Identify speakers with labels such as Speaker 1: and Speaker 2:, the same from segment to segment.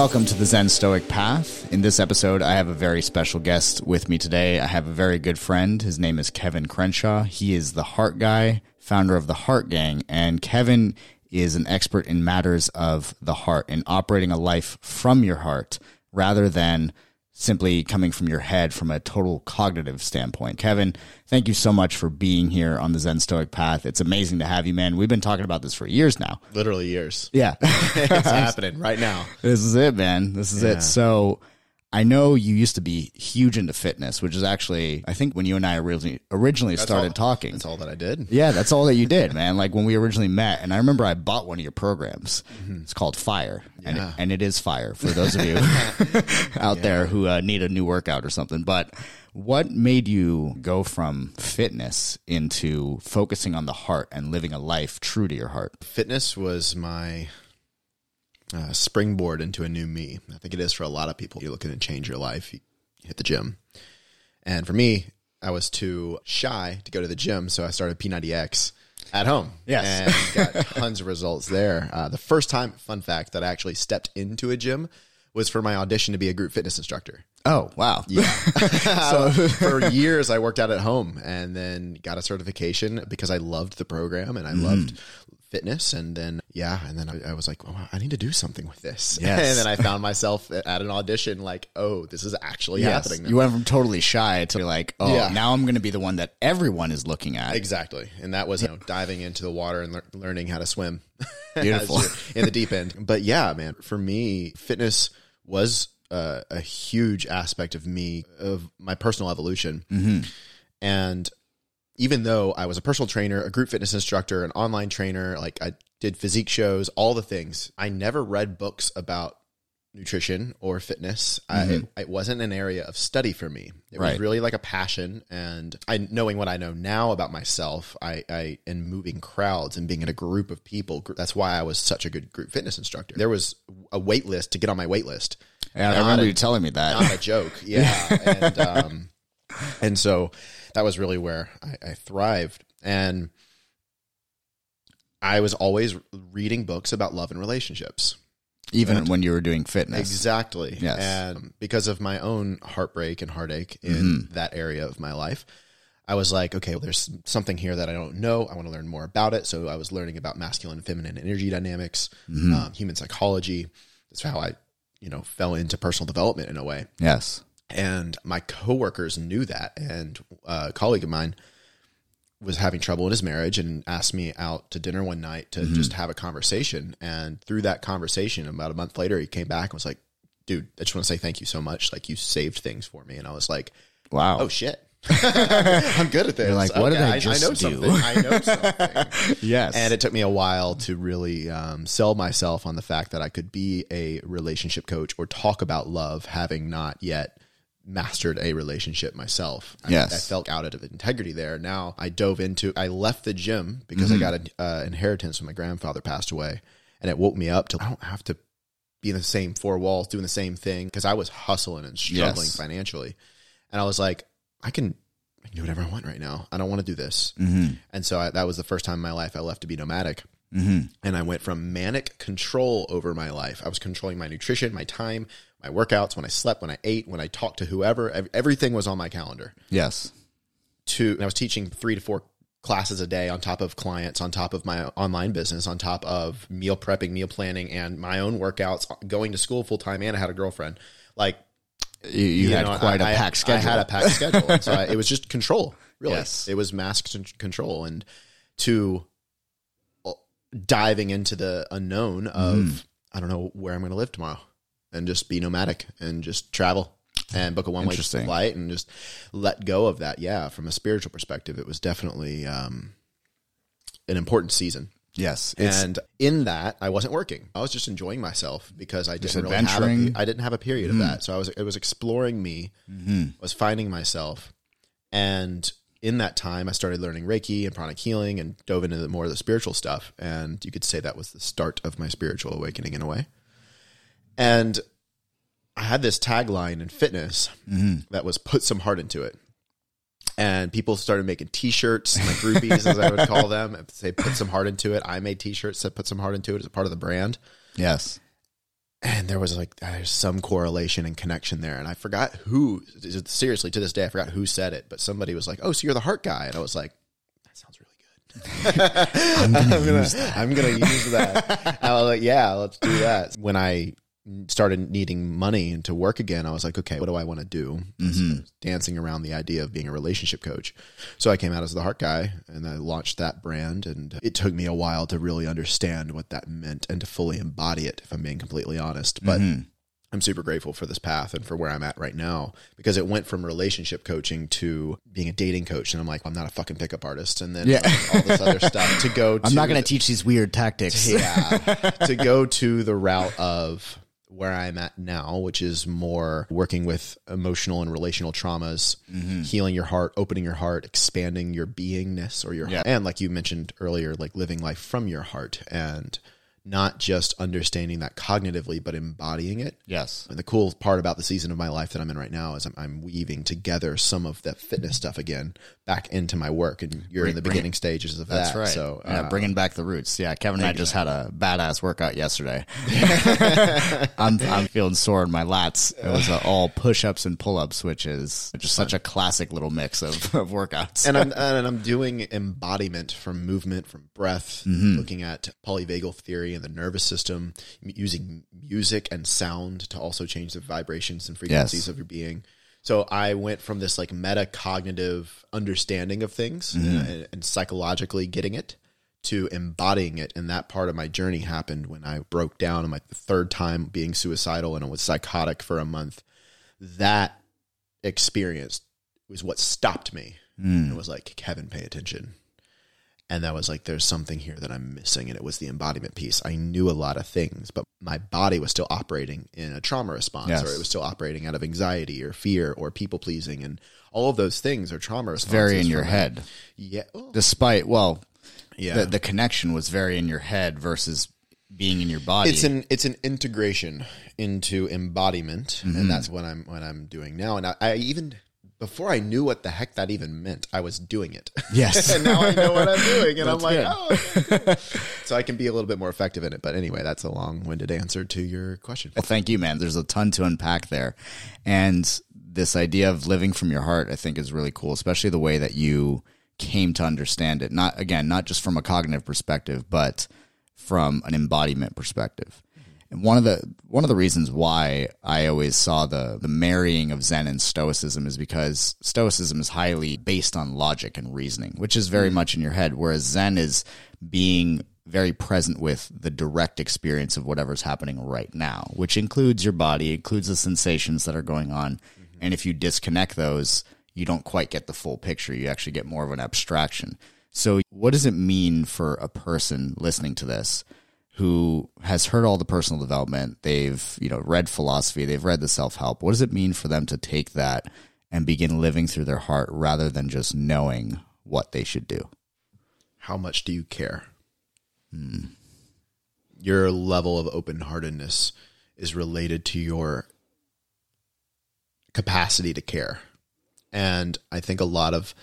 Speaker 1: Welcome to the Zen Stoic Path. In this episode, I have a very special guest with me today. I have a very good friend. His name is Kevin Crenshaw. He is the Heart Guy, founder of the Heart Gang, and Kevin is an expert in matters of the heart and operating a life from your heart rather than simply coming from your head from a total cognitive standpoint. Kevin, thank you so much for being here on the Zen Stoic Path. It's amazing to have you, man. We've been talking about this for years now.
Speaker 2: Literally years.
Speaker 1: Yeah.
Speaker 2: it's happening right now.
Speaker 1: This is it, man. This is
Speaker 2: Yeah.
Speaker 1: it. So I know you used to be huge into fitness, which is actually, I think when you and I originally, originally started
Speaker 2: all-
Speaker 1: talking.
Speaker 2: That's all that I did.
Speaker 1: Yeah, that's all that you did, man. Like when we originally met, and I remember I bought one of your programs. It's called Fire, and it, and it is fire for those of you out there who uh, need a new workout or something. But what made you go from fitness into focusing on the heart and living a life true to your heart?
Speaker 2: Fitness was my uh, springboard into a new me. I think it is for a lot of people. You're looking to change your life, you hit the gym. And for me, I was too shy to go to the gym, so I started P90X at home.
Speaker 1: Yes.
Speaker 2: And got tons of results there. Uh, the first time, fun fact, that I actually stepped into a gym was for my audition to be a group fitness instructor.
Speaker 1: Oh, wow.
Speaker 2: Yeah. so for years, I worked out at home and then got a certification because I loved the program and I
Speaker 1: Mm-hmm.
Speaker 2: loved fitness. And then, yeah, and then I, I was like, oh, I need to do something with this.
Speaker 1: Yes.
Speaker 2: And then I found myself at an audition like, oh, this is actually
Speaker 1: Yes.
Speaker 2: happening.
Speaker 1: You went from totally shy to like, oh,
Speaker 2: Yeah.
Speaker 1: now I'm going to be the one that everyone is looking at.
Speaker 2: Exactly. And that was, you know, diving into the water and lear- learning how to swim.
Speaker 1: Beautiful.
Speaker 2: in the deep end. But yeah, man, for me, fitness was uh, a huge aspect of me, of my personal evolution.
Speaker 1: Mm-hmm.
Speaker 2: And even though I was a personal trainer, a group fitness instructor, an online trainer, like I did physique shows, all the things, I never read books about nutrition or fitness. I, it, wasn't an area of study for me. It
Speaker 1: Right.
Speaker 2: was really like a passion. And I, knowing what I know now about myself, I, I, and moving crowds and being in a group of people, that's why I was such a good group fitness instructor. There was a wait list to get on my wait list.
Speaker 1: Yeah, I remember
Speaker 2: a-
Speaker 1: you telling me that.
Speaker 2: not a joke. Yeah. and, um, and so that was really where I, I thrived. And I was always reading books about love and relationships.
Speaker 1: Even when you were doing fitness.
Speaker 2: Exactly.
Speaker 1: Yes.
Speaker 2: And because of my own heartbreak and heartache in that area of my life, I was like, okay, well, there's something here that I don't know. I want to learn more about it. So I was learning about masculine and feminine energy dynamics, um, human psychology. That's how I, you know, fell into personal development in a way.
Speaker 1: Yes.
Speaker 2: And my coworkers knew that. And a colleague of mine was having trouble in his marriage and asked me out to dinner one night to just have a conversation. And through that conversation, about a month later, he came back and was like, dude, I just want to say thank you so much. Like you saved things for me. And I was like,
Speaker 1: Wow.
Speaker 2: oh shit. I'm good at this.
Speaker 1: You're like, what did I just
Speaker 2: know
Speaker 1: do?
Speaker 2: something. I know something.
Speaker 1: yes.
Speaker 2: And it took me a while to really um, sell myself on the fact that I could be a relationship coach or talk about love, having not yet mastered a relationship myself. I-
Speaker 1: Yes.
Speaker 2: I, felt out of integrity there. Now I dove into. I left the gym because
Speaker 1: Mm-hmm.
Speaker 2: I got an uh, inheritance when my grandfather passed away, and it woke me up to I don't have to be in the same four walls doing the same thing because I was hustling and struggling
Speaker 1: Yes.
Speaker 2: financially, and I was like, I can. I can do whatever I want right now. I don't want to do this.
Speaker 1: Mm-hmm.
Speaker 2: And so I, that was the first time in my life I left to be nomadic. And I went from manic control over my life. I was controlling my nutrition, my time, my workouts, when I slept, when I ate, when I talked to whoever. Everything was on my calendar.
Speaker 1: yes.
Speaker 2: To and I was teaching three to four classes a day on top of clients, on top of my online business, on top of meal prepping, meal planning, and my own workouts, going to school full time, and I had a girlfriend. Like
Speaker 1: You, you, had
Speaker 2: know,
Speaker 1: quite
Speaker 2: I-
Speaker 1: a packed schedule.
Speaker 2: I had a packed schedule. So I, it was just control, really.
Speaker 1: Yes.
Speaker 2: It was con- control. And to uh, diving into the unknown of,
Speaker 1: Mm.
Speaker 2: I don't know where I'm going to live tomorrow and just be nomadic and just travel and book a one way flight and just let go of that. Yeah. From a spiritual perspective, it was definitely um, an important season.
Speaker 1: yes.
Speaker 2: And in that, I wasn't working. I was just enjoying myself because I didn't really have a,
Speaker 1: adventuring. Hmm.
Speaker 2: I didn't have a period of that. So I was it was exploring me,
Speaker 1: Mm-hmm.
Speaker 2: I was finding myself, and in that time, I started learning Reiki and pranic healing and dove into the, more of the spiritual stuff. And you could say that was the start of my spiritual awakening in a way. And I had this tagline in fitness
Speaker 1: Mm-hmm.
Speaker 2: that was "Put some heart into it." And people started making T-shirts, my groupies, as I would call them, and say "Put some heart into it." I made T-shirts that put some heart into it as a part of the brand.
Speaker 1: yes.
Speaker 2: and there was like there's some correlation and connection there and i forgot who seriously to this day i forgot who said it but somebody was like oh so you're the heart guy and i was like that sounds really good i'm gonna, I'm gonna, use, that. I'm gonna use that i was like yeah let's do that when i started needing money and to work again, I was like, okay, what do I want to do? Mm-hmm. dancing around the idea of being a relationship coach. So I came out as the heart guy and I launched that brand. And it took me a while to really understand what that meant and to fully embody it, if I'm being completely honest. But mm-hmm. I'm super grateful for this path and for where I'm at right now because it went from relationship coaching to being a dating coach. And I'm like, I'm not a fucking pickup artist. And then yeah. all this other stuff to go to.
Speaker 1: I'm not going to teach these weird tactics.
Speaker 2: Yeah. to go to the route of where I'm at now, which is more working with emotional and relational traumas, mm-hmm. healing your heart, opening your heart, expanding your beingness or your yeah. and like you mentioned earlier, like living life from your heart and not just understanding that cognitively, but embodying it.
Speaker 1: Yes.
Speaker 2: And the cool part about the season of my life that I'm in right now is I'm, I'm weaving together some of that fitness stuff again back into my work. And you're bring, in the beginning stages of
Speaker 1: that's
Speaker 2: that.
Speaker 1: right. So yeah, uh, bringing back the roots. Yeah. Kevin and I just had a badass workout yesterday. I'm, I'm feeling sore in my lats. It was uh, all push ups and pull ups, which is just such a classic little mix of, of workouts.
Speaker 2: and I'm, and I'm doing embodiment from movement, from breath, mm-hmm. looking at polyvagal theory and the nervous system, using music and sound to also change the vibrations and frequencies yes. of your being. So I went from this like metacognitive understanding of things mm-hmm. and, and psychologically getting it to embodying it. And that part of my journey happened when I broke down on my third time being suicidal and I was psychotic for a month. That experience was what stopped me. Mm. It was like, Kevin, pay attention and that was like there's something here that i'm missing and it was the embodiment piece. I knew a lot of things but my body was still operating in a trauma response yes. or it was still operating out of anxiety or fear or people pleasing and all of those things are trauma responses
Speaker 1: very in your head.
Speaker 2: Yeah.
Speaker 1: Despite well yeah. the, the connection was very in your head versus being in your body.
Speaker 2: It's an it's an integration into embodiment mm-hmm. and that's what i'm what i'm doing now. And I, I even before I knew what the heck that even meant, I was doing it.
Speaker 1: Yes.
Speaker 2: and now I know what I'm doing. And I'm like, good. oh, so I can be a little bit more effective in it. But anyway, that's a long winded answer to your question.
Speaker 1: Well, thank you, man. There's a ton to unpack there. And this idea of living from your heart, I think, is really cool, especially the way that you came to understand it. Not, again, not just from a cognitive perspective, but from an embodiment perspective. And one of the one of the reasons why I always saw the the marrying of Zen and Stoicism is because Stoicism is highly based on logic and reasoning, which is very mm. much in your head, whereas Zen is being very present with the direct experience of whatever's happening right now, which includes your body, includes the sensations that are going on. Mm-hmm. And if you disconnect those, you don't quite get the full picture. You actually get more of an abstraction. So, what does it mean for a person listening to this who has heard all the personal development, they've, you know, read philosophy, they've read the self-help. What does it mean for them to take that and begin living through their heart rather than just knowing what they should do?
Speaker 2: How much do you care? Hmm. Your level of open-heartedness is related to your capacity to care. And I think a lot of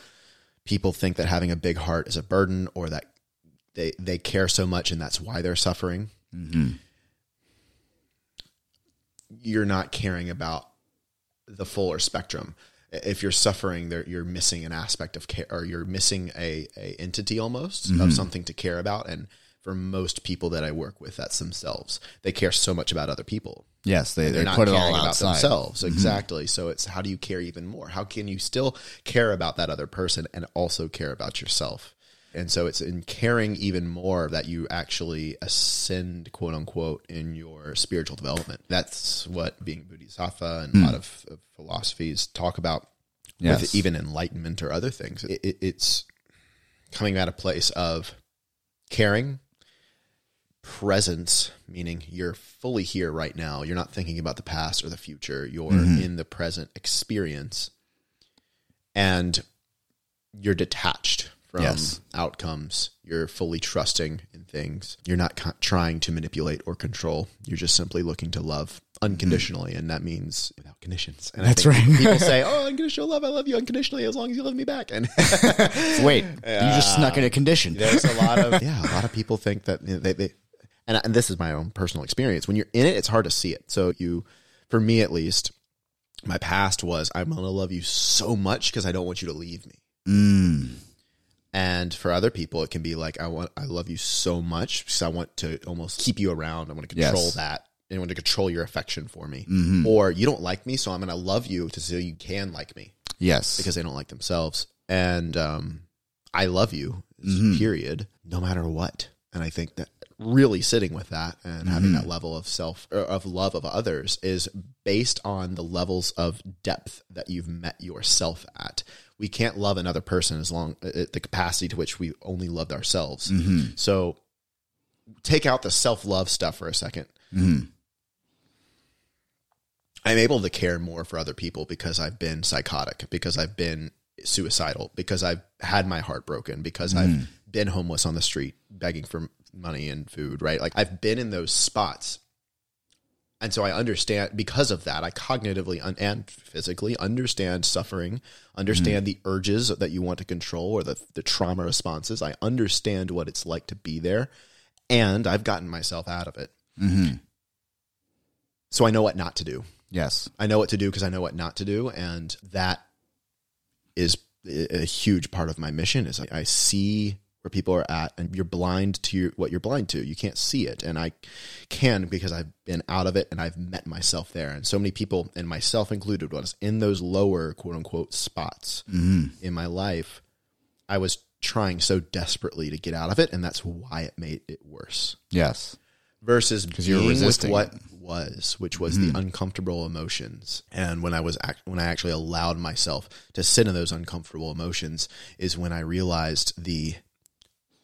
Speaker 2: people think that having a big heart is a burden or that they they care so much and that's why they're suffering mm-hmm. you're not caring about the fuller spectrum if you're suffering there you're missing an aspect of care or you're missing a, a entity almost mm-hmm. of something to care about and for most people that I work with, that's themselves. They care so much about other people.
Speaker 1: Yes, they, they put it all about
Speaker 2: themselves. Mm-hmm. Exactly. So it's how do you care even more? How can you still care about that other person and also care about yourself? And so it's in caring even more that you actually ascend, quote unquote, in your spiritual development. That's what being Bodhisattva and mm. a lot of, of, philosophies talk about, yes. with even enlightenment or other things. It, it, it's coming at a place of caring, presence, meaning you're fully here right now. You're not thinking about the past or the future. You're mm-hmm. in the present experience. And you're detached from yes. outcomes. You're fully trusting in things. You're not co- trying to manipulate or control. You're just simply looking to love unconditionally, and that means without conditions. And
Speaker 1: That's right.
Speaker 2: people say, "Oh, unconditional love. I love you unconditionally as long as you love me back." And
Speaker 1: wait, uh, you just snuck in a condition.
Speaker 2: There's a lot of yeah. A lot of people think that you know, they, they and, and this is my own personal experience. When you're in it, it's hard to see it. So you, for me at least, my past was I'm gonna love you so much because I don't want you to leave me.
Speaker 1: Mm.
Speaker 2: And for other people, it can be like I want I love you so much because I want to almost keep you around. I want to control
Speaker 1: Yes.
Speaker 2: that. I want to control your affection for me.
Speaker 1: Mhm.
Speaker 2: Or you don't like me, so I'm gonna love you to so you can like me
Speaker 1: Yes.
Speaker 2: because they don't like themselves. And um, I love you,
Speaker 1: Mhm.
Speaker 2: period, no matter what. And I think that really sitting with that and having that level of self or of love of others is based on the levels of depth that you've met yourself at. We can't love another person as long at the capacity to which we only loved ourselves.
Speaker 1: Mhm.
Speaker 2: So take out the self love stuff for a second.
Speaker 1: Mhm.
Speaker 2: I'm able to care more for other people because I've been psychotic, because I've been suicidal, because I've had my heart broken, because I've been homeless on the street begging for money and food, right? Like I've been in those spots. And so I understand because of that, I cognitively un- and physically understand suffering, understand the urges that you want to control or the, the trauma responses. I understand what it's like to be there, and I've gotten myself out of it.
Speaker 1: Mhm.
Speaker 2: So I know what not to do.
Speaker 1: Yes.
Speaker 2: I know what to do because I know what not to do, and that is a huge part of my mission. Is I see where people are at, and you're blind to your, what you're blind to. You can't see it, and I can because I've been out of it and I've met myself there. And so many people, and myself included, was in those lower quote unquote spots
Speaker 1: Mhm.
Speaker 2: in my life. I was trying so desperately to get out of it, and that's why it made it worse
Speaker 1: Yes.
Speaker 2: versus being with
Speaker 1: resisting
Speaker 2: what was, which was the uncomfortable emotions. And when I was act- when I actually allowed myself to sit in those uncomfortable emotions, is when I realized the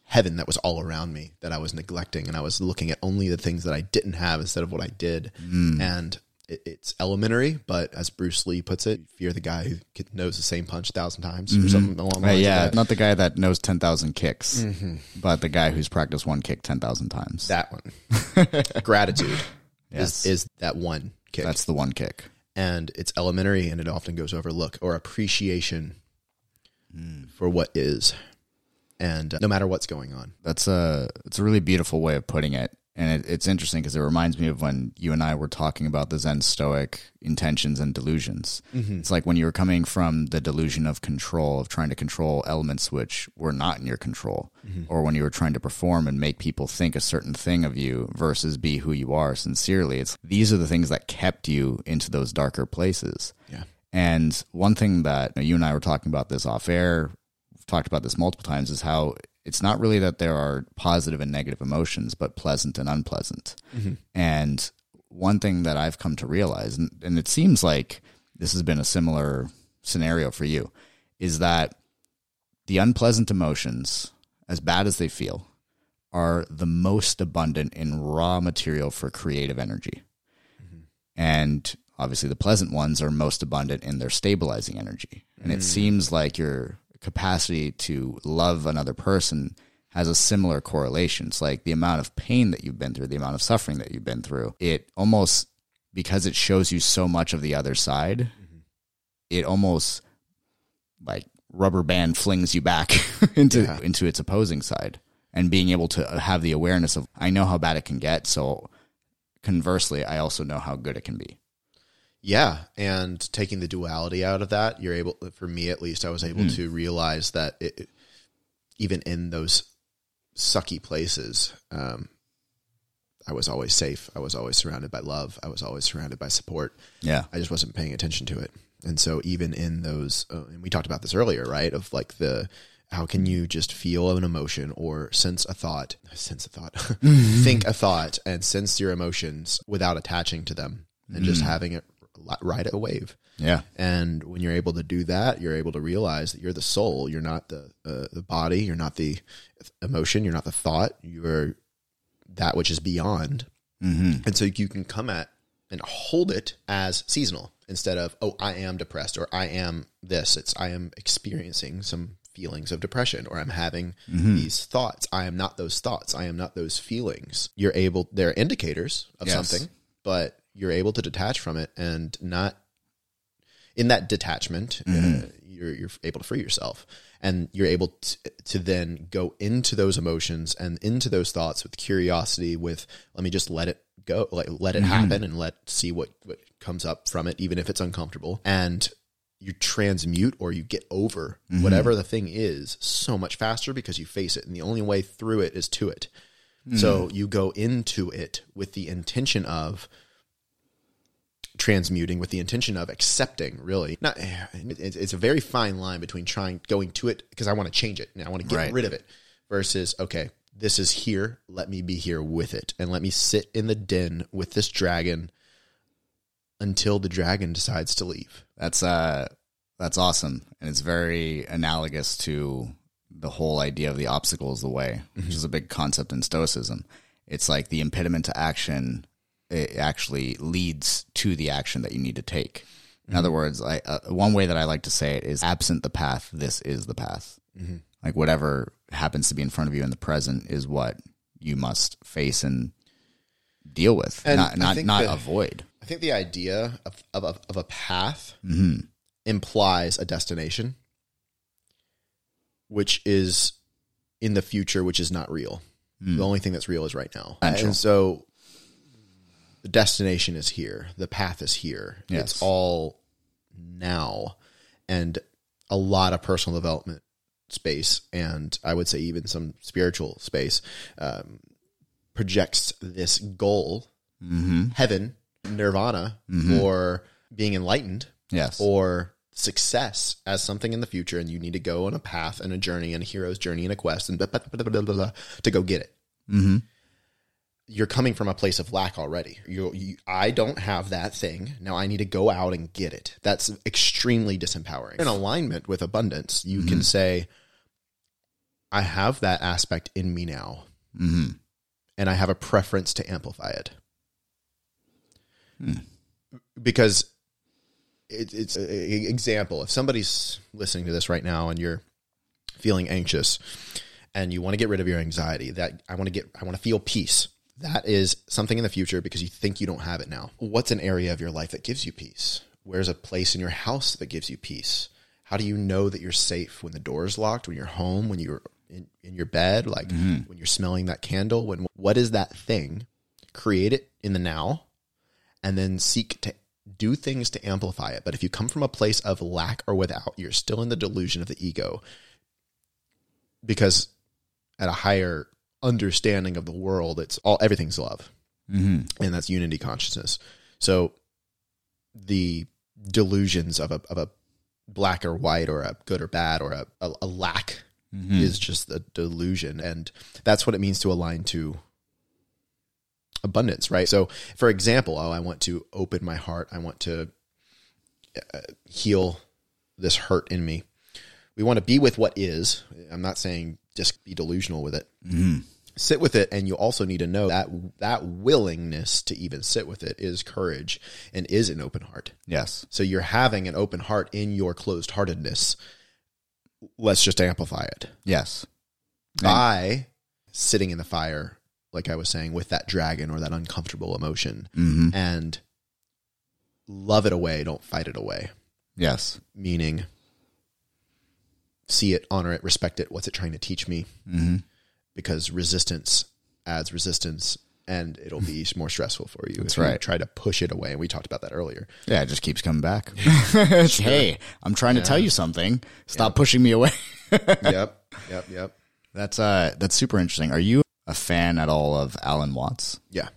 Speaker 2: heaven that was all around me that I was neglecting, and I was looking at only the things that I didn't have instead of what I did. Mm. And it, it's elementary, but as Bruce Lee puts it, fear the guy who knows the same punch a thousand times, or mm-hmm. something along the
Speaker 1: Uh, yeah, not the guy that knows 10,000 kicks, mm-hmm. but the guy who's practiced one kick 10,000 times.
Speaker 2: that one. Gratitude
Speaker 1: Yes.
Speaker 2: is is that one kick.
Speaker 1: That's the one kick.
Speaker 2: and it's elementary and it often goes overlooked or appreciation mm. for what is and uh, no matter what's going on
Speaker 1: That's a it's a really beautiful way of putting it, and it, it's interesting because it reminds me of when you and I were talking about the Zen Stoic intentions and delusions. It's like when you were coming from the delusion of control, of trying to control elements which were not in your control, or when you were trying to perform and make people think a certain thing of you versus be who you are sincerely. It's these are the things that kept you into those darker places.
Speaker 2: yeah
Speaker 1: And one thing that you, know, you and I were talking about this off air, talked about this multiple times, is how it's not really that there are positive and negative emotions, but pleasant and unpleasant. Mm-hmm. And one thing that I've come to realize, and, and it seems like this has been a similar scenario for you, is that the unpleasant emotions, as bad as they feel, are the most abundant in raw material for creative energy. Mm-hmm. And obviously, the pleasant ones are most abundant in their stabilizing energy. And it mm. seems like your capacity to love another person has a similar correlation. It's like the amount of pain that you've been through, the amount of suffering that you've been through, it almost, because it shows you so much of the other side, mm-hmm. it almost like rubber band flings you back into
Speaker 2: Yeah.
Speaker 1: into its opposing side and being able to uh, have the awareness of I know how bad it can get so conversely I also know how good it can be.
Speaker 2: Yeah and taking the duality out of that you're able for me at least i was able to realize that it, even in those sucky places um, i was always safe i was always surrounded by love i was always surrounded by support
Speaker 1: Yeah.
Speaker 2: I just wasn't paying attention to it. And so even in those, uh, and we talked about this earlier, right? Of like the, how can you just feel an emotion or sense a thought, sense a thought, think a thought and sense your emotions without attaching to them and just having it ride a wave.
Speaker 1: Yeah.
Speaker 2: And when you're able to do that, you're able to realize that you're the soul. You're not the uh, the body. You're not the emotion. You're not the thought. You're that which is beyond.
Speaker 1: Mm-hmm.
Speaker 2: And so you can come at and hold it as seasonal instead of, oh, I am depressed or I am this. It's I am experiencing some feelings of depression or I'm having these thoughts. I am not those thoughts. I am not those feelings. You're able, they're indicators of
Speaker 1: Yes.
Speaker 2: something, but you're able to detach from it and not. in that detachment, uh, mm-hmm. you're you're able to free yourself, and you're able to, to then go into those emotions and into those thoughts with curiosity. With let me just let it go, like let it mm-hmm. happen, and let see what what comes up from it, even if it's uncomfortable, and you transmute or you get over mm-hmm. whatever the thing is so much faster because you face it. And the only way through it is to it. So you go into it with the intention of transmuting with the intention of accepting really not it's, it's a very fine line between trying going to it because i want to change it and i want to get
Speaker 1: Right.
Speaker 2: rid of it versus okay this is here let me be here with it and let me sit in the den with this dragon until the dragon decides to leave
Speaker 1: That's uh that's awesome. And it's very analogous to the whole idea of the obstacle is the way, which is a big concept in stoicism. It's like the impediment to action it actually leads to the action that you need to take. In mm-hmm. other words, I, uh, one way that I like to say it is absent the path, this is the path. Mm-hmm. Like whatever happens to be in front of you in the present is what you must face and deal with,
Speaker 2: And
Speaker 1: not not not
Speaker 2: that-
Speaker 1: avoid.
Speaker 2: I think the idea of of a, of a path mm-hmm. implies a destination, which is in the future, which is not real. The mm. only thing that's real is right now, and so the destination is here. The path is here.
Speaker 1: Yes.
Speaker 2: It's all now, and a lot of personal development space, and I would say even some spiritual space, um, projects this goal heaven, nirvana, or being enlightened,
Speaker 1: Yes.
Speaker 2: or success as something in the future, and you need to go on a path and a journey and a hero's journey and a quest and blah, blah, blah, blah, blah, blah, to go get it.
Speaker 1: mm-hmm.
Speaker 2: You're coming from a place of lack already. You, you, I don't have that thing. Now I need to go out and get it. That's extremely disempowering. In alignment with abundance, you can say, I have that aspect in me now,
Speaker 1: Mm-hmm.
Speaker 2: and I have a preference to amplify it. Because it, it's an example. If somebody's listening to this right now and you're feeling anxious and you want to get rid of your anxiety, that I want to get, I want to feel peace. That is something in the future because you think you don't have it now. What's an area of your life that gives you peace? Where's a place in your house that gives you peace? How do you know that you're safe when the door is locked, when you're home, when you're in, in your bed, like mm-hmm. when you're smelling that candle? When what is that thing? Create it in the now, and then seek to do things to amplify it. But if you come from a place of lack or without, you're still in the delusion of the ego. Because at a higher understanding of the world, it's all everything's love
Speaker 1: Mm-hmm.
Speaker 2: and that's unity consciousness. So the delusions of a of a black or white or a good or bad or a, a, a lack is just a delusion, and that's what it means to align to abundance, right? So, for example, oh, I want to open my heart. I want to uh, heal this hurt in me. We want to be with what is. I'm not saying just be delusional with it sit with it and you also need to know that that willingness to even sit with it is courage and is an open heart
Speaker 1: Yes.
Speaker 2: so you're having an open heart in your closed heartedness let's just amplify it
Speaker 1: Yes.
Speaker 2: by sitting in the fire like i was saying with that dragon or that uncomfortable emotion
Speaker 1: Mm-hmm.
Speaker 2: and love it away don't fight it away
Speaker 1: Yes.
Speaker 2: meaning see it honor it respect it what's it trying to teach me
Speaker 1: Mm-hmm.
Speaker 2: Because resistance adds resistance and it'll be more stressful for you
Speaker 1: That's
Speaker 2: if you
Speaker 1: right.
Speaker 2: try to push it away and we talked about that earlier
Speaker 1: Yeah, it just keeps coming back. Hey, I'm trying to tell you something. Stop pushing me away.
Speaker 2: yep yep yep
Speaker 1: That's uh that's super interesting. Are you a fan at all of Alan Watts?
Speaker 2: yeah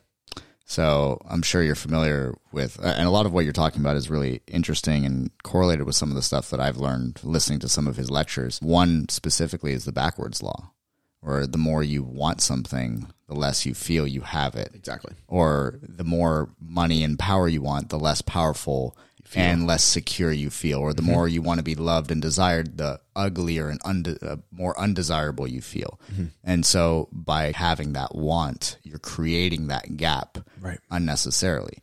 Speaker 1: So I'm sure you're familiar with, uh, and a lot of what you're talking about is really interesting and correlated with some of the stuff that I've learned listening to some of his lectures. One specifically is the backwards law, where the more you want something, the less you feel you have it.
Speaker 2: exactly
Speaker 1: Or the more money and power you want, the less powerful and less secure you feel. Or the mm-hmm. more you want to be loved and desired, the uglier and unde- uh, more undesirable you feel. Mm-hmm. And so by having that want, you're creating that gap
Speaker 2: Right.
Speaker 1: unnecessarily.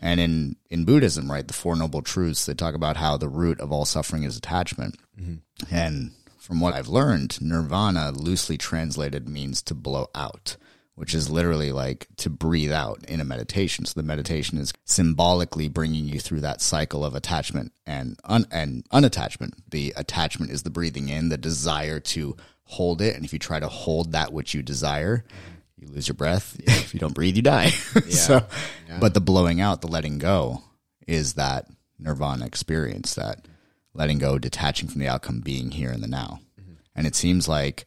Speaker 1: And in, in Buddhism, right, the Four Noble Truths, they talk about how the root of all suffering is attachment. Mm-hmm. And from what I've learned, nirvana, loosely translated, means to blow out, which is literally like to breathe out in a meditation. So the meditation is symbolically bringing you through that cycle of attachment and un- and unattachment. The attachment is the breathing in, the desire to hold it, and if you try to hold that which you desire, you lose your breath. If you don't breathe, you die. so, but the blowing out, the letting go, is that nirvana experience, that letting go, detaching from the outcome, being here in the now. And it seems like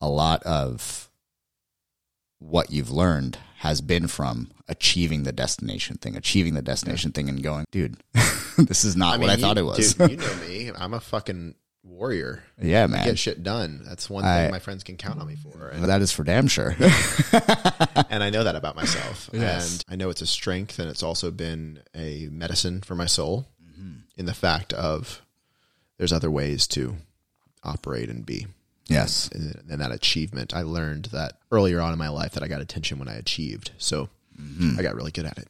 Speaker 1: a lot of what you've learned has been from achieving the destination thing, achieving the destination thing, and going, dude, this is not what I
Speaker 2: you-
Speaker 1: thought it was.
Speaker 2: Dude, you know me. I'm a fucking warrior.
Speaker 1: yeah,
Speaker 2: I
Speaker 1: man.
Speaker 2: get shit done. That's one
Speaker 1: I-
Speaker 2: thing my friends can count on me for. And,
Speaker 1: that is for damn sure.
Speaker 2: and I know that about myself.
Speaker 1: Yes.
Speaker 2: And I know it's a strength and it's also been a medicine for my soul mm-hmm. in the fact of there's other ways to operate and be.
Speaker 1: yes.
Speaker 2: And and that achievement, I learned that earlier on in my life that I got attention when I achieved. So mm-hmm. I got really good at it.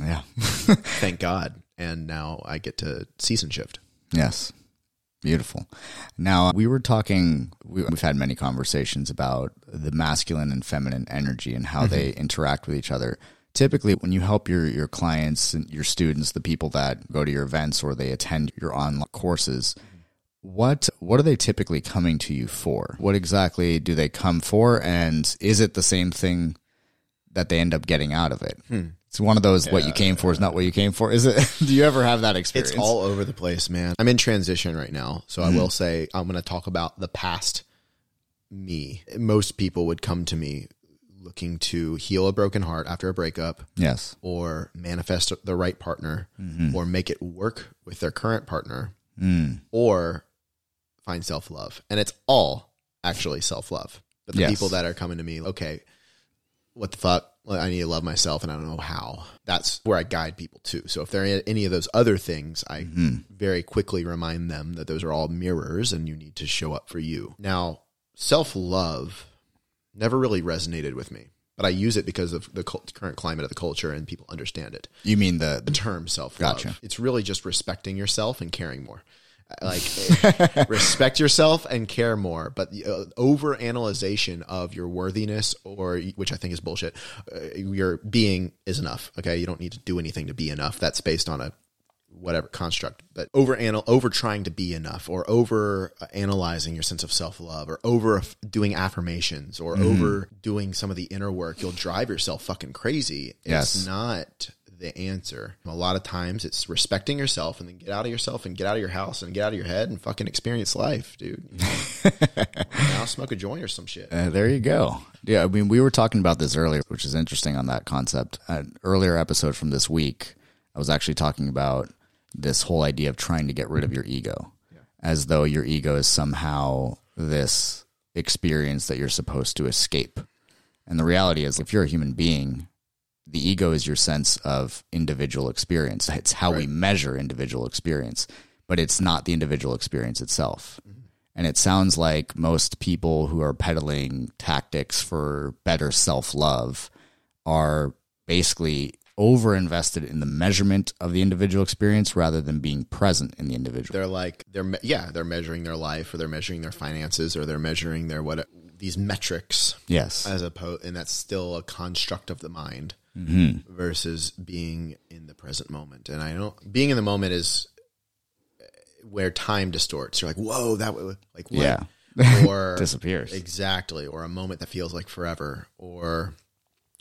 Speaker 1: Yeah.
Speaker 2: Thank God. And now I get to season shift.
Speaker 1: Yes. Beautiful. Now, we were talking, we, we've had many conversations about the masculine and feminine energy and how mm-hmm. they interact with each other. Typically, when you help your, your clients and your students, the people that go to your events or they attend your online courses, what what are they typically coming to you for? What exactly do they come for? And is it the same thing that they end up getting out of it? Hmm. It's one of those what you came for is not what you came for. Is it? do you ever have that experience?
Speaker 2: It's all over the place, man. I'm in transition right now. So I hmm. will say I'm going to talk about the past me. Most people would come to me looking to heal a broken heart after a breakup
Speaker 1: yes.
Speaker 2: or manifest the right partner or make it work with their current partner
Speaker 1: Mm.
Speaker 2: or find self love. And it's all actually self love. But the
Speaker 1: Yes.
Speaker 2: people that are coming to me, okay, what the fuck? Well, I need to love myself and I don't know how. That's where I guide people to. So if there are any of those other things, I very quickly remind them that those are all mirrors and you need to show up for you. Now, self love never really resonated with me, but I use it because of the current climate of the culture and people understand it
Speaker 1: You mean the,
Speaker 2: the term self love.
Speaker 1: Gotcha.
Speaker 2: It's really just respecting yourself and caring more. Like respect yourself and care more, but the uh, over analyzation of your worthiness, or which I think is bullshit. Uh, your being is enough. Okay, you don't need to do anything to be enough. That's based on a whatever construct but over anal over trying to be enough or over uh, analyzing your sense of self-love or over f- doing affirmations or over doing some of the inner work you'll drive yourself fucking crazy
Speaker 1: Yes.
Speaker 2: it's not the answer a lot of times it's respecting yourself and then get out of yourself and get out of your house and get out of your head and fucking experience life dude now smoke a joint or some shit
Speaker 1: Uh, there you go. Yeah, I mean, we were talking about this earlier, which is interesting on that concept. An earlier episode from this week, I was actually talking about this whole idea of trying to get rid of your ego, as though your ego is somehow this experience that you're supposed to escape. And the reality is, if you're a human being, the ego is your sense of individual experience. It's how we measure individual experience, but it's not the individual experience itself. Mm-hmm. And it sounds like most people who are peddling tactics for better self love are basically over invested in the measurement of the individual experience rather than being present in the individual.
Speaker 2: they're like they're yeah they're measuring their life or they're measuring their finances or they're measuring their what these metrics
Speaker 1: Yes.
Speaker 2: as opposed and that's still a construct of the mind
Speaker 1: Mm-hmm.
Speaker 2: versus being in the present moment and i don't being in the moment is uh, where time distorts you're like whoa that was like what?
Speaker 1: Yeah.
Speaker 2: or
Speaker 1: Disappears.
Speaker 2: exactly or a moment that feels like forever or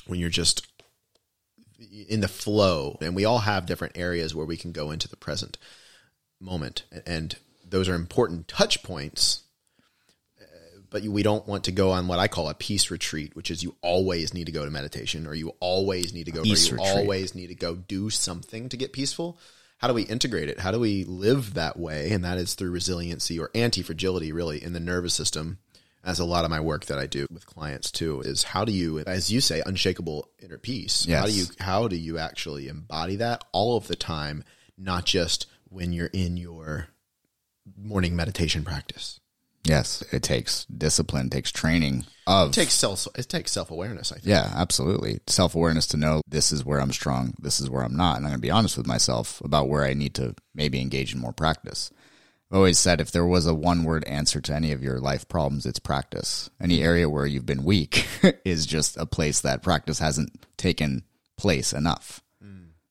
Speaker 2: when you're just in the flow and we all have different areas where we can go into the present moment and those are important touch points uh, but we don't want to go on what I call a peace retreat, which is you always need to go to meditation or you always need to go, or
Speaker 1: Peace
Speaker 2: you
Speaker 1: retreat.
Speaker 2: always need to go do something to get peaceful. How do we integrate it? How do we live that way? And that is through resiliency or anti fragility, really, in the nervous system. As a lot of my work that I do with clients too is how do you, as you say, unshakable inner peace? How do you how do you actually embody that all of the time, not just when you're in your morning meditation practice?
Speaker 1: yes. It takes discipline, takes training of
Speaker 2: It takes self it takes self awareness. I think.
Speaker 1: Yeah, absolutely. Self awareness to know this is where I'm strong, this is where I'm not. And I'm going to be honest with myself about where I need to maybe engage in more practice. Always said if there was a one word answer to any of your life problems, it's practice. Any area where you've been weak is just a place that practice hasn't taken place enough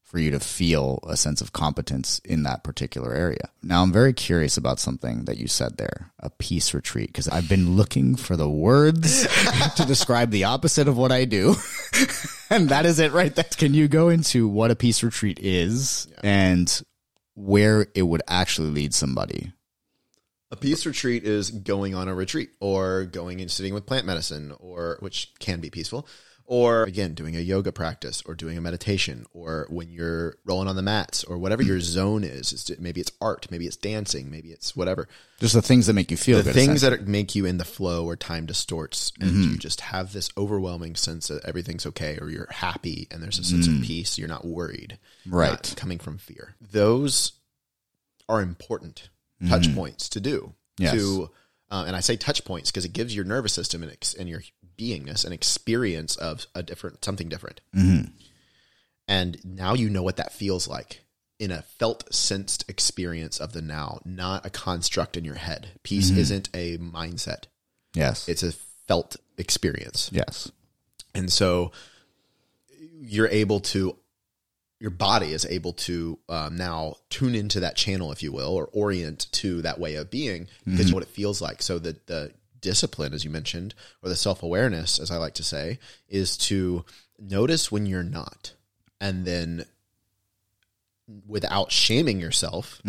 Speaker 1: for you to feel a sense of competence in that particular area. Now, I'm very curious about something that you said there a peace retreat, because I've been looking for the words to describe the opposite of what I do. and that is it right there. Can you go into what a peace retreat is and where it would actually lead somebody?
Speaker 2: A peace retreat is going on a retreat or going and sitting with plant medicine or which can be peaceful or again doing a yoga practice or doing a meditation or when you're rolling on the mats or whatever your zone is it's, maybe it's art maybe it's dancing maybe it's whatever
Speaker 1: Just the things that make you feel
Speaker 2: the
Speaker 1: good.
Speaker 2: things that are- make you in the flow or time distorts and you mm-hmm. just have this overwhelming sense that everything's okay or you're happy and there's a sense of mm. peace you're not worried
Speaker 1: Right.
Speaker 2: coming from fear those are important touch mm-hmm. points to do
Speaker 1: Yes.
Speaker 2: to uh, and i say touch points because it gives your nervous system and, ex- and your beingness an experience of a different something different mm-hmm. and now you know what that feels like in a felt sensed experience of the now not a construct in your head peace mm-hmm. isn't a mindset
Speaker 1: yes.
Speaker 2: it's a felt experience
Speaker 1: yes.
Speaker 2: and so you're able to your body is able to um, now tune into that channel if you will or orient to that way of being because what it feels like. So the, the discipline as you mentioned or the self-awareness as i like to say is to notice when you're not and then without shaming yourself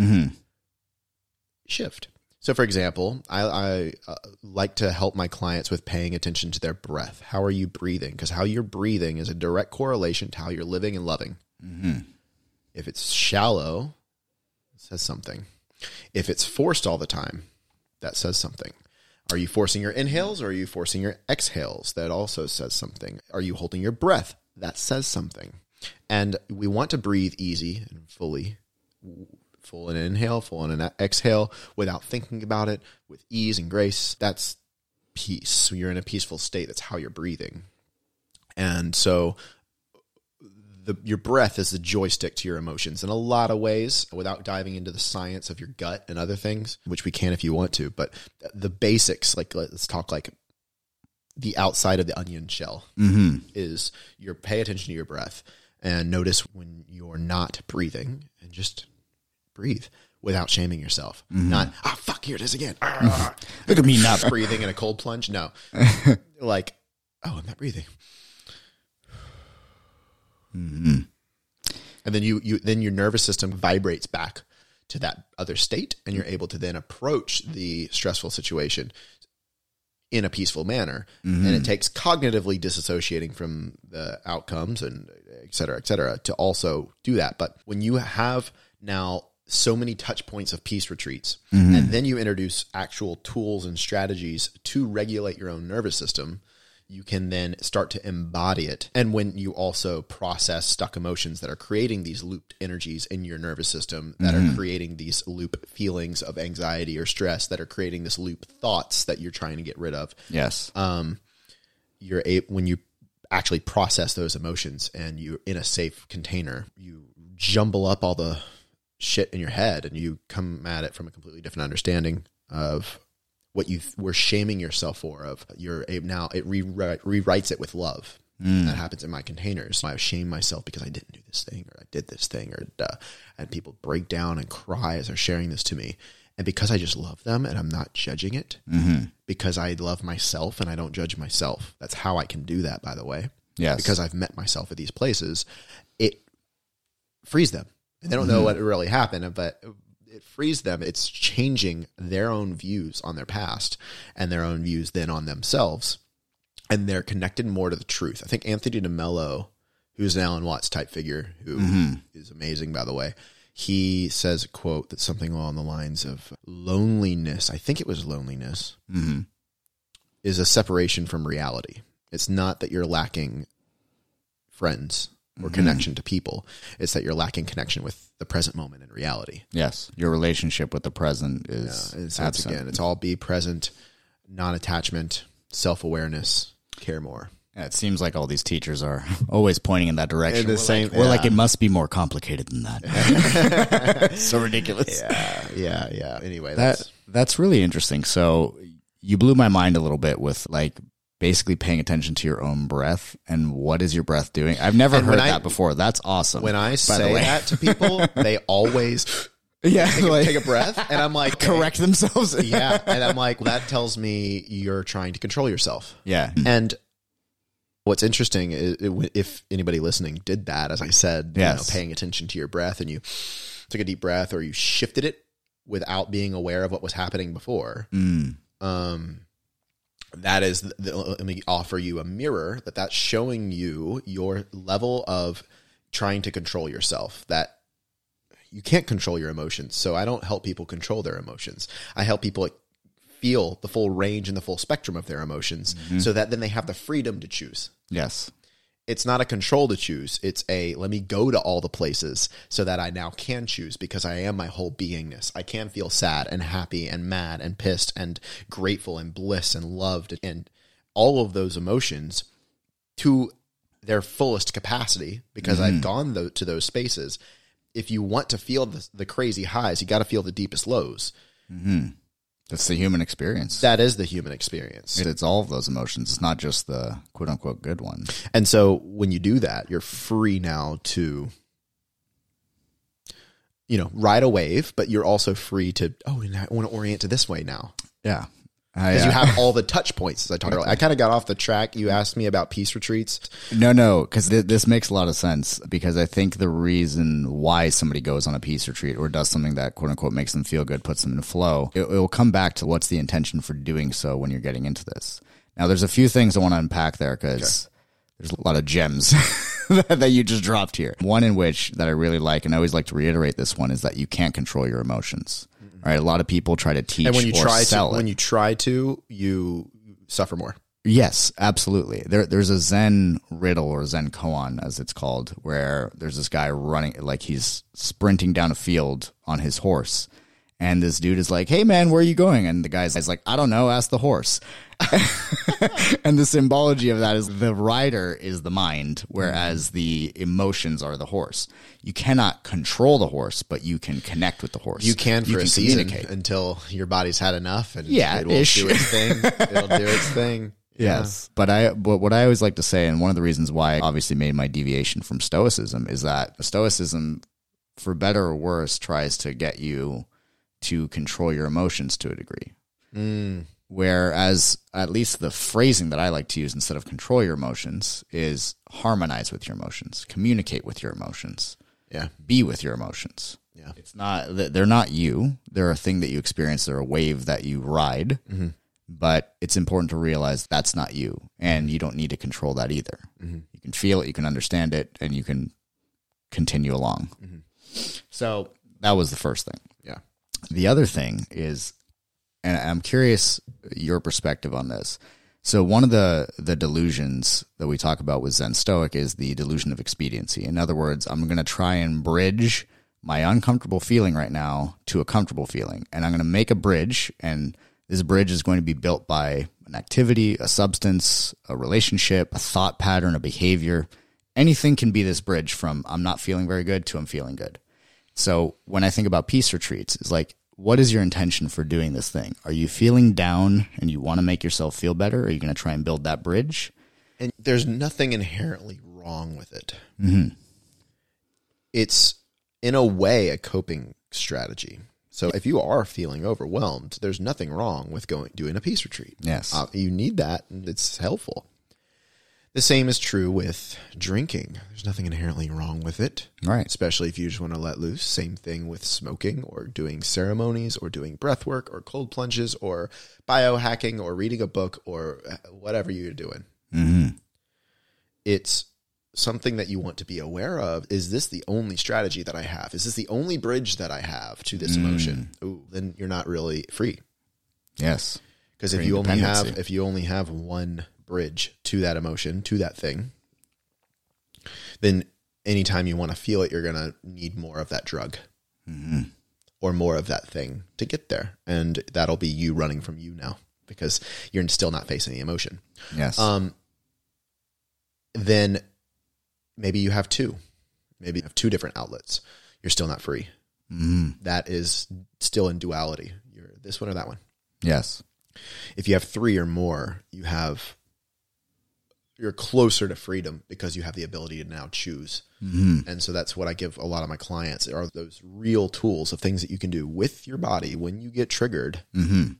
Speaker 2: shift. So for example i, I uh, like to help my clients with paying attention to their breath. How are you breathing? Because how you're breathing is a direct correlation to how you're living and loving Mm-hmm. if it's shallow it says something if it's forced all the time that says something are you forcing your inhales or are you forcing your exhales that also says something are you holding your breath that says something and we want to breathe easy and fully full in an inhale, full in an exhale without thinking about it with ease and grace. That's peace. You're in a peaceful state. That's how you're breathing. And so the, your breath is the joystick to your emotions in a lot of ways without diving into the science of your gut and other things, which we can if you want to. But the basics, like let's talk like the outside of the onion shell is your pay attention to your breath and notice when you're not breathing and just breathe without shaming yourself. Not, ah, fuck, here it is again.
Speaker 1: Look at me not.
Speaker 2: breathing in a cold plunge. No. like, oh, I'm not breathing. Mm-hmm. And then you, you then your nervous system vibrates back to that other state and you're able to then approach the stressful situation in a peaceful manner. And it mm-hmm. takes cognitively disassociating from the outcomes and et cetera, et cetera, to also do that. But when you have now so many touch points of peace retreats, mm-hmm. and then you introduce actual tools and strategies to regulate your own nervous system, you can then start to embody it. And when you also process stuck emotions that are creating these looped energies in your nervous system, that are creating these loop feelings of anxiety or stress, that are creating this loop thoughts that you're trying to get rid of,
Speaker 1: Yes.
Speaker 2: Um, you're a when you actually process those emotions and you're in a safe container, you jumble up all the shit in your head and you come at it from a completely different understanding of what you were shaming yourself for of you're now it rewrite, rewrites it with love. That happens in my containers. I shame myself because i didn't do this thing or i did this thing or uh, and people break down and cry as they're sharing this to me. And because i just love them and i'm not judging it because i love myself and i don't judge myself. That's how i can do that by the way.
Speaker 1: Yes.
Speaker 2: because i've met myself at these places it frees them. And they don't know what really happened but it frees them it's changing their own views on their past and their own views then on themselves. And they're connected more to the truth. I think anthony demello who's an alan watts type figure who mm-hmm. is amazing by the way he says a quote that's something along the lines of loneliness i think it was loneliness mm-hmm. is a separation from reality. It's not that you're lacking friends or mm-hmm. connection to people it's that you're lacking connection with the present moment and reality
Speaker 1: yes. Your relationship with the present is
Speaker 2: and so it's
Speaker 1: absent.
Speaker 2: again, it's all be present, non attachment, self awareness, care more.
Speaker 1: Yeah, it seems like all these teachers are always pointing in that direction.
Speaker 2: In the
Speaker 1: we're
Speaker 2: same-
Speaker 1: like, we're like it must be more complicated than that. so ridiculous.
Speaker 2: Yeah, yeah, yeah. Anyway,
Speaker 1: That
Speaker 2: that's
Speaker 1: that's really interesting. So you blew my mind a little bit with like basically paying attention to your own breath and what is your breath doing. I've never
Speaker 2: And
Speaker 1: heard
Speaker 2: when I-
Speaker 1: that before. That's awesome.
Speaker 2: when I say that to people, they always
Speaker 1: yeah,
Speaker 2: take, a,
Speaker 1: like,
Speaker 2: take a breath, and I'm like,
Speaker 1: correct themselves.
Speaker 2: yeah, and I'm like, that tells me you're trying to control yourself.
Speaker 1: yeah.
Speaker 2: And what's interesting is if anybody listening did that, as I said, you know, paying attention to your breath and you took a deep breath or you shifted it without being aware of what was happening before.
Speaker 1: Mm.
Speaker 2: Um, that is, the, let me offer you a mirror that that's showing you your level of trying to control yourself. That you can't control your emotions. So I don't help people control their emotions. I help people feel the full range and the full spectrum of their emotions mm-hmm. so that then they have the freedom to choose.
Speaker 1: Yes.
Speaker 2: It's not a control to choose. It's a let me go to all the places so that I now can choose because I am my whole beingness. I can feel sad and happy and mad and pissed and grateful and bliss and loved and all of those emotions to their fullest capacity because I've mm. gone tho- to those spaces. If you want to feel the, the crazy highs, you got to feel the deepest lows. Mm-hmm.
Speaker 1: That's the human experience.
Speaker 2: That is the human experience.
Speaker 1: it's all of those emotions. It's not just the quote unquote good ones.
Speaker 2: And so when you do that, you're free now to, you know, ride a wave, but you're also free to, oh, and I want to orient to this way now.
Speaker 1: Yeah.
Speaker 2: Because you
Speaker 1: uh,
Speaker 2: have all the touch points, as I talked. I kind of got off the track. You asked me about peace retreats.
Speaker 1: No, no, because th- this makes a lot of sense. Because I think the reason why somebody goes on a peace retreat or does something that quote unquote makes them feel good, puts them in flow, it, it will come back to what's the intention for doing so when you're getting into this. Now, there's a few things I want to unpack there because there's a lot of gems that you just dropped here. One in which that I really like, and I always like to reiterate this one, is that you can't control your emotions. Right, a lot of people try to teach
Speaker 2: And when you
Speaker 1: or
Speaker 2: try to,
Speaker 1: it.
Speaker 2: when you try to, you suffer more.
Speaker 1: Yes, absolutely. There, there's a Zen riddle or Zen koan, as it's called, where there's this guy running, like he's sprinting down a field on his horse. And this dude is like, hey man, where are you going? And the guy's like, I don't know, ask the horse. and the symbology of that is the rider is the mind, whereas mm-hmm. the emotions are the horse. You cannot control the horse, but you can connect with the horse.
Speaker 2: You can for a season
Speaker 1: communicate.
Speaker 2: until your body's had enough and
Speaker 1: Yeah,
Speaker 2: it will
Speaker 1: ish.
Speaker 2: do its thing. It'll do its thing. Yeah.
Speaker 1: Yes, but I but what I always like to say, and one of the reasons why I obviously made my deviation from Stoicism is that Stoicism, for better or worse, tries to get you to control your emotions to a degree.
Speaker 2: Mm.
Speaker 1: Whereas at least the phrasing that I like to use instead of control your emotions is harmonize with your emotions, communicate with your emotions,
Speaker 2: Yeah.
Speaker 1: be with your emotions.
Speaker 2: Yeah.
Speaker 1: It's not they're not you. They're a thing that you experience. They're a wave that you ride.
Speaker 2: Mm-hmm.
Speaker 1: But it's important to realize that's not you, and you don't need to control that either.
Speaker 2: Mm-hmm.
Speaker 1: You can feel it, you can understand it, and you can continue along. So that was the first thing.
Speaker 2: Yeah.
Speaker 1: The other thing is, and I'm curious your perspective on this. So one of the the delusions that we talk about with Zen Stoic is the delusion of expediency. In other words, I'm going to try and bridge my uncomfortable feeling right now to a comfortable feeling, and I'm going to make a bridge, and this bridge is going to be built by an activity, a substance, a relationship, a thought pattern, a behavior. Anything can be this bridge from I'm not feeling very good to I'm feeling good. So when I think about peace retreats, it's like, what is your intention for doing this thing? Are you feeling down and you want to make yourself feel better? Are you going to try and build that bridge?
Speaker 2: And there's nothing inherently wrong with it.
Speaker 1: Mm-hmm.
Speaker 2: It's, in a way, a coping strategy. So if you are feeling overwhelmed, there's nothing wrong with going doing a peace retreat.
Speaker 1: Yes.
Speaker 2: Uh, you need that, and it's helpful. The same is true with drinking. There's nothing inherently wrong with it.
Speaker 1: Right.
Speaker 2: Especially if you just want to let loose. Same thing with smoking or doing ceremonies or doing breath work or cold plunges or biohacking or reading a book or uh, whatever you're doing.
Speaker 1: Mm-hmm.
Speaker 2: It's something that you want to be aware of. Is this the only strategy that I have? Is this the only bridge that I have to this emotion? Ooh, then you're not really free.
Speaker 1: Yes.
Speaker 2: Because if you only have if you only have one bridge to that emotion, to that thing, then anytime you want to feel it, you're gonna need more of that drug or more of that thing to get there, and that'll be you running from you now because you're still not facing the emotion.
Speaker 1: Yes.
Speaker 2: Um, then maybe you have two. Maybe you have two different outlets. You're still not free. That is still in duality. You're this one or that one.
Speaker 1: Yes.
Speaker 2: If you have three or more, you have you're closer to freedom because you have the ability to now choose. Mm-hmm. And so that's what I give a lot of my clients are those real tools of things that you can do with your body when you get triggered mm-hmm.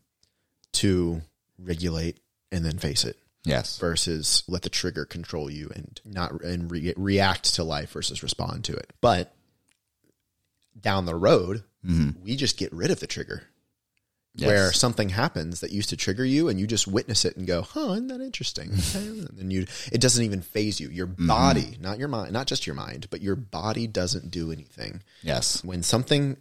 Speaker 2: to regulate and then face it
Speaker 1: Yes.
Speaker 2: versus let the trigger control you and not and re- react to life versus respond to it. But down the road, mm-hmm. we just get rid of the trigger.
Speaker 1: Yes.
Speaker 2: Where something happens that used to trigger you, and you just witness it and go, "Huh, isn't that interesting?" and you, it doesn't even phase you. Your mm-hmm. body, not your mind, not just your mind, but your body doesn't do anything
Speaker 1: Yes.
Speaker 2: when something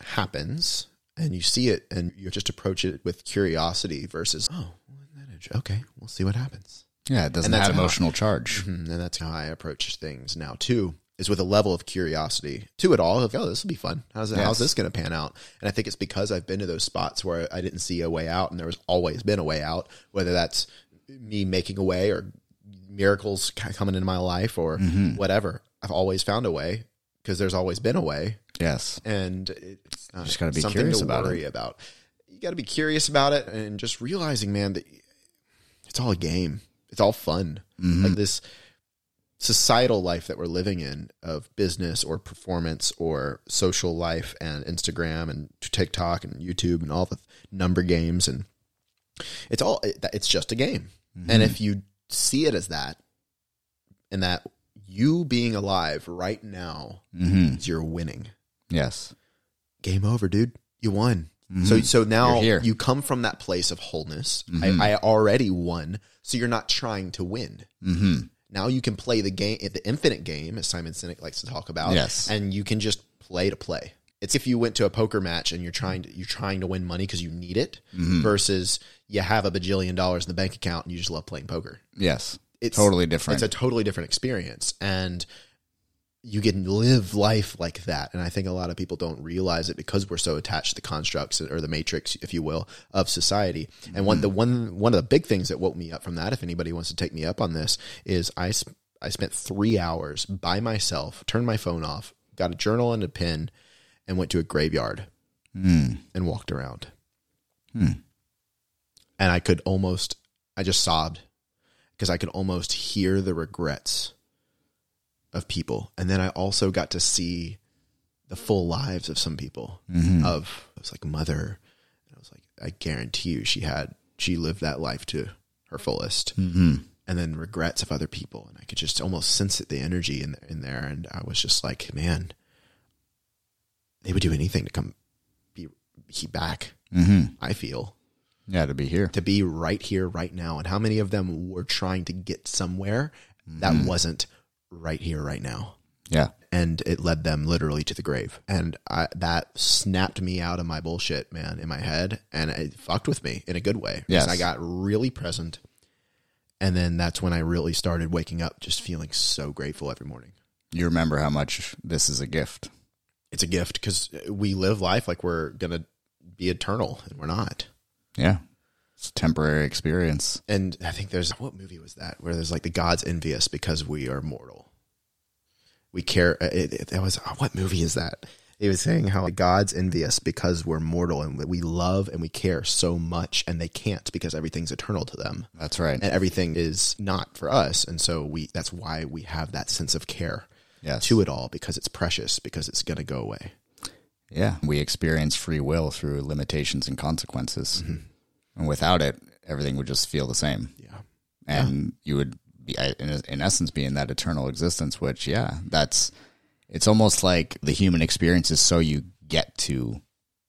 Speaker 2: happens and you see it and you just approach it with curiosity versus oh isn't that int- okay we'll see what happens
Speaker 1: Yeah. It doesn't have emotional charge.
Speaker 2: Mm-hmm, and that's how i approach things now too is with a level of curiosity to it all of oh this will be fun how's, how's this going to pan out and i think it's because i've been to those spots where i didn't see a way out and there was always been a way out whether that's me making a way or miracles coming into my life or
Speaker 1: Mm-hmm.
Speaker 2: whatever i've always found a way because there's always been a way
Speaker 1: Yes.
Speaker 2: and it's
Speaker 1: Just gotta be
Speaker 2: something
Speaker 1: curious
Speaker 2: to
Speaker 1: about it.
Speaker 2: about. You got to be curious about it and just realizing, man, that it's all a game. It's all fun.
Speaker 1: Mm-hmm.
Speaker 2: Like this societal life that we're living in of business or performance or social life and Instagram and TikTok and YouTube and all the number games and it's all it's just a game.
Speaker 1: Mm-hmm.
Speaker 2: And if you see it as that and that you being alive right now
Speaker 1: Mm-hmm.
Speaker 2: is you're winning
Speaker 1: Yes.
Speaker 2: game over, dude. You won. So so now you come from that place of wholeness. I, I already won, so you're not trying to win. Now you can play the game, the infinite game, as Simon Sinek likes to talk about.
Speaker 1: Yes.
Speaker 2: and you can just play to play. It's if you went to a poker match and you're trying to you're trying to win money because you need it,
Speaker 1: Mm-hmm.
Speaker 2: versus you have a bajillion dollars in the bank account and you just love playing poker
Speaker 1: Yes.
Speaker 2: it's
Speaker 1: totally different.
Speaker 2: It's a totally different experience, and you can live life like that. And I think a lot of people don't realize it because we're so attached to the constructs or the matrix, if you will, of society. And one the mm-hmm. one one of the big things that woke me up from that, if anybody wants to take me up on this, is I sp- I spent three hours by myself, turned my phone off, got a journal and a pen, and went to a graveyard hmm. and walked around. Hmm. And I could almost, I just sobbed because I could almost hear the regrets of people. And then I also got to see the full lives of some people. Of it was like mother, and I was like, I guarantee you, she had she lived that life to her fullest. Mm-hmm. And then regrets of other people, and I could just almost sense it, the energy in in there. And I was just like, man, they would do anything to come be, back.
Speaker 1: mm-hmm.
Speaker 2: I feel
Speaker 1: Yeah. To be here.
Speaker 2: to be right here, right now. And how many of them were trying to get somewhere that wasn't right here, right now?
Speaker 1: Yeah.
Speaker 2: And it led them literally to the grave. And I, that snapped me out of my bullshit, man, in my head. And it fucked with me in a good way.
Speaker 1: Yes.
Speaker 2: I got really present. And then that's when I really started waking up, just feeling so grateful every morning.
Speaker 1: You remember how much this is a gift.
Speaker 2: It's a gift because we live life like we're going to be eternal, and we're not.
Speaker 1: Yeah. It's a temporary experience.
Speaker 2: And I think there's what movie was that where there's like the gods envious because we are mortal. We care. Uh, it, it, that was oh, what movie is that? He was saying how the gods envious because we're mortal and we love and we care so much, and they can't because everything's eternal to them,
Speaker 1: That's right.
Speaker 2: and everything is not for us. And so we that's why we have that sense of care
Speaker 1: Yes.
Speaker 2: to it all because it's precious because it's going to go away.
Speaker 1: Yeah. We experience free will through limitations and consequences. Mm-hmm. And without it, everything would just feel the same.
Speaker 2: Yeah.
Speaker 1: And you would be, in, in essence, be in that eternal existence, which, yeah, that's, it's almost like the human experience is so you get to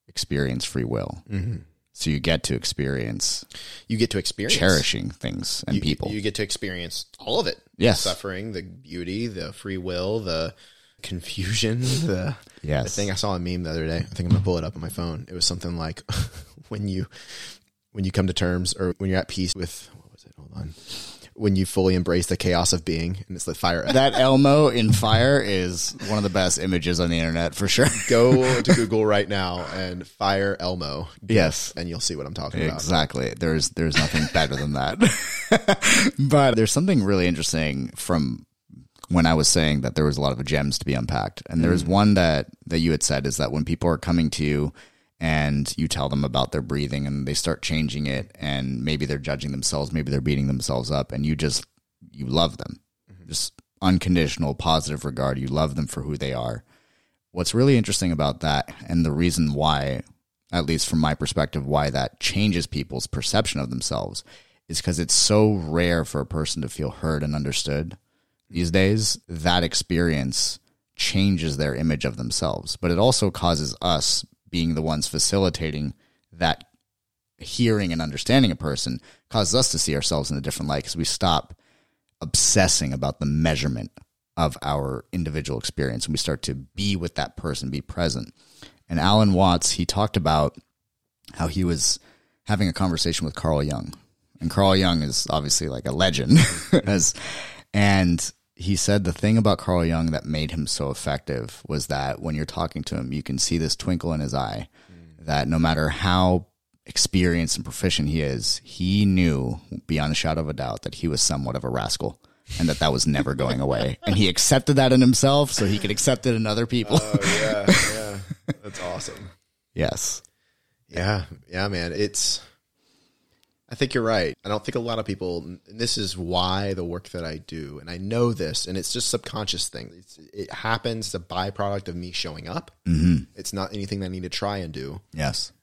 Speaker 1: experience free will. Mm-hmm. So you get to experience
Speaker 2: You get to experience
Speaker 1: cherishing things and
Speaker 2: you,
Speaker 1: people.
Speaker 2: You get to experience all of it.
Speaker 1: Yes.
Speaker 2: The suffering, the beauty, the free will, the confusion, the
Speaker 1: Yes.
Speaker 2: the thing I saw a meme the other day. I think I'm gonna pull it up on my phone. It was something like when you when you come to terms or when you're at peace with what was it? Hold on. when you fully embrace the chaos of being, and it's the fire.
Speaker 1: That Elmo in fire is one of the best images on the internet for sure.
Speaker 2: Go to Google right now and fire Elmo.
Speaker 1: Yes.
Speaker 2: and you'll see what I'm talking about.
Speaker 1: Exactly. There's there's nothing better than that. but there's something really interesting from when I was saying that there was a lot of gems to be unpacked. And there's mm. one that that you had said is that when people are coming to you and you tell them about their breathing and they start changing it and maybe they're judging themselves, maybe they're beating themselves up and you just you love them. Mm-hmm. Just unconditional positive regard. You love them for who they are. What's really interesting about that and the reason why at least from my perspective, why that changes people's perception of themselves is because it's so rare for a person to feel heard and understood these mm-hmm. days. That experience changes their image of themselves, but it also causes us being the ones facilitating that hearing and understanding a person causes us to see ourselves in a different light because we stop obsessing about the measurement of our individual experience and we start to be with that person, be present. And Alan Watts, he talked about how he was having a conversation with Carl Jung. And Carl Jung is obviously like a legend. As, and he said the thing about Carl Jung that made him so effective was that when you're talking to him, you can see this twinkle in his eye mm. that no matter how experienced and proficient he is, he knew beyond a shadow of a doubt that he was somewhat of a rascal and that that was never going away. And he accepted that in himself so he could accept it in other people.
Speaker 2: Oh yeah, yeah, that's awesome.
Speaker 1: yes.
Speaker 2: Yeah, yeah, man. It's. I think you're right. I don't think a lot of people. And this is why the work that I do, and I know this, and it's just subconscious thing. It's, it happens. It's a byproduct of me showing up. Mm-hmm. It's not anything that I need to try and do.
Speaker 1: Yes.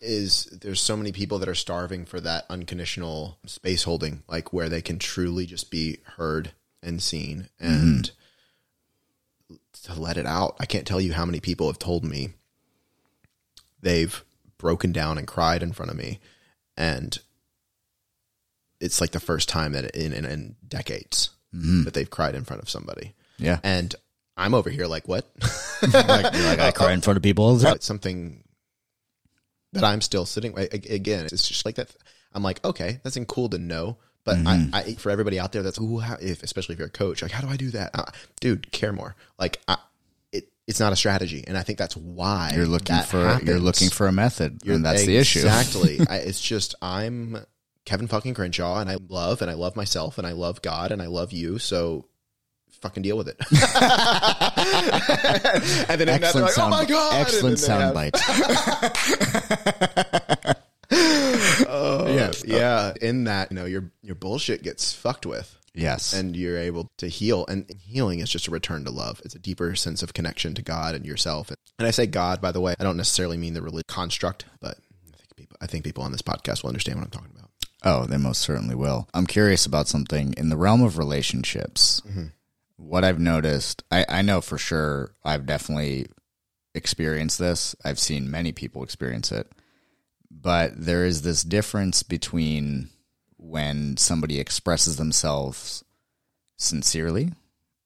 Speaker 2: Is there's so many people that are starving for that unconditional space holding, like where they can truly just be heard and seen, and to let it out. I can't tell you how many people have told me they've broken down and cried in front of me and it's like the first time that in, in, in decades that they've cried in front of somebody.
Speaker 1: Yeah.
Speaker 2: and i'm over here like what?
Speaker 1: Like, like I cry in front of people
Speaker 2: something that i'm still sitting again it's just like that. I'm like okay that's cool to know but I, I for everybody out there that's ooh, how, if especially if you're a coach like how do i do that? Uh, dude care more. Like I, it's not a strategy and i think that's why
Speaker 1: You're looking
Speaker 2: that
Speaker 1: for you're looking for a method, and that's the issue.
Speaker 2: Exactly. I, it's just I'm Kevin fucking Crenshaw, and I love and I love myself, and I love God, and I love you. So fucking deal with it. and then
Speaker 1: excellent
Speaker 2: like, oh
Speaker 1: sound.
Speaker 2: oh my god!
Speaker 1: Excellent
Speaker 2: then they
Speaker 1: sound
Speaker 2: have-
Speaker 1: bite. Oh, yes.
Speaker 2: Yeah, in that, you know, your your bullshit gets fucked with.
Speaker 1: Yes.
Speaker 2: and you're able to heal. And healing is just a return to love. It's a deeper sense of connection to God and yourself. And I say God, by the way, I don't necessarily mean the religious construct, but I think people, I think people on this podcast will understand what I'm talking about.
Speaker 1: Oh, they most certainly will. I'm curious about something in the realm of relationships. Mm-hmm. What I've noticed, I, I know for sure, I've definitely experienced this. I've seen many people experience it. But there is this difference between when somebody expresses themselves sincerely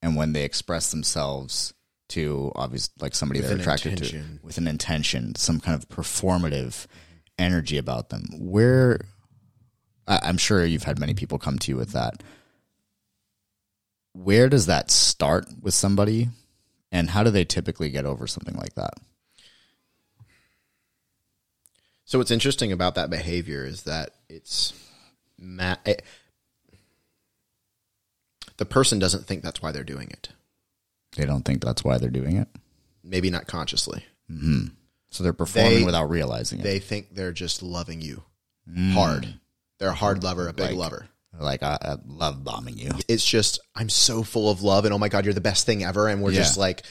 Speaker 1: and when they express themselves to obvious like somebody
Speaker 2: With
Speaker 1: they're attracted
Speaker 2: intention.
Speaker 1: to with an intention, some kind of performative energy about them. Where I- I'm sure you've had many people come to you with that. Where does that start with somebody, and how do they typically get over something like that?
Speaker 2: So what's interesting about that behavior is that it's ma- it, the person doesn't think that's why they're doing it.
Speaker 1: They don't think that's why they're doing it,
Speaker 2: Maybe not consciously. Mm-hmm.
Speaker 1: so they're performing
Speaker 2: They-
Speaker 1: without realizing it.
Speaker 2: They think they're just loving you mm. hard. They're a hard mm. lover, a big
Speaker 1: Like-
Speaker 2: lover.
Speaker 1: like I, I love bombing you.
Speaker 2: it's just I'm so full of love and oh my god, you're the best thing ever, and we're just like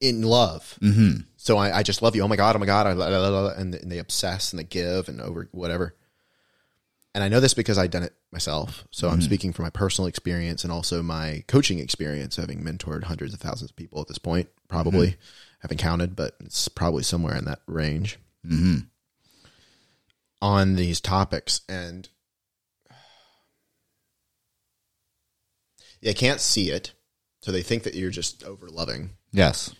Speaker 2: in love. Mm-hmm. So I, I just love you. Oh my god, oh my god, and they obsess and they give and over whatever. And I know this because I've done it myself. So I'm mm-hmm. speaking from my personal experience and also my coaching experience, having mentored hundreds of thousands of people at this point. Probably mm-hmm. haven't counted, but it's probably somewhere in that range mm-hmm. on these topics. And they can't see it, so they think that you're just over loving.
Speaker 1: Yes.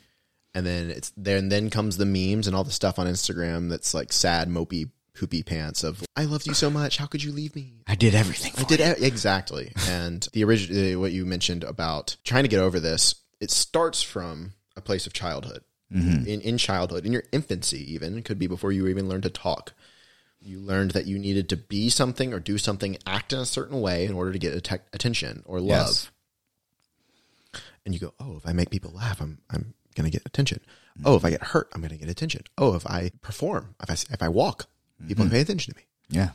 Speaker 2: And then it's there, and then comes the memes and all the stuff on Instagram that's like sad, mopey poopy pants of I loved you so much. How could you leave me?
Speaker 1: I did everything.
Speaker 2: I did e- exactly. and the original what you mentioned about trying to get over this, it starts from a place of childhood. Mm-hmm. In in childhood, in your infancy, even it could be before you even learned to talk. You learned that you needed to be something or do something, act in a certain way in order to get atte- attention or love.
Speaker 1: Yes.
Speaker 2: And you go, oh, if I make people laugh, I'm I'm gonna get attention. Mm-hmm. Oh, if I get hurt, I'm gonna get attention. Oh, if I perform, if I if I walk, people pay attention to me.
Speaker 1: Yeah.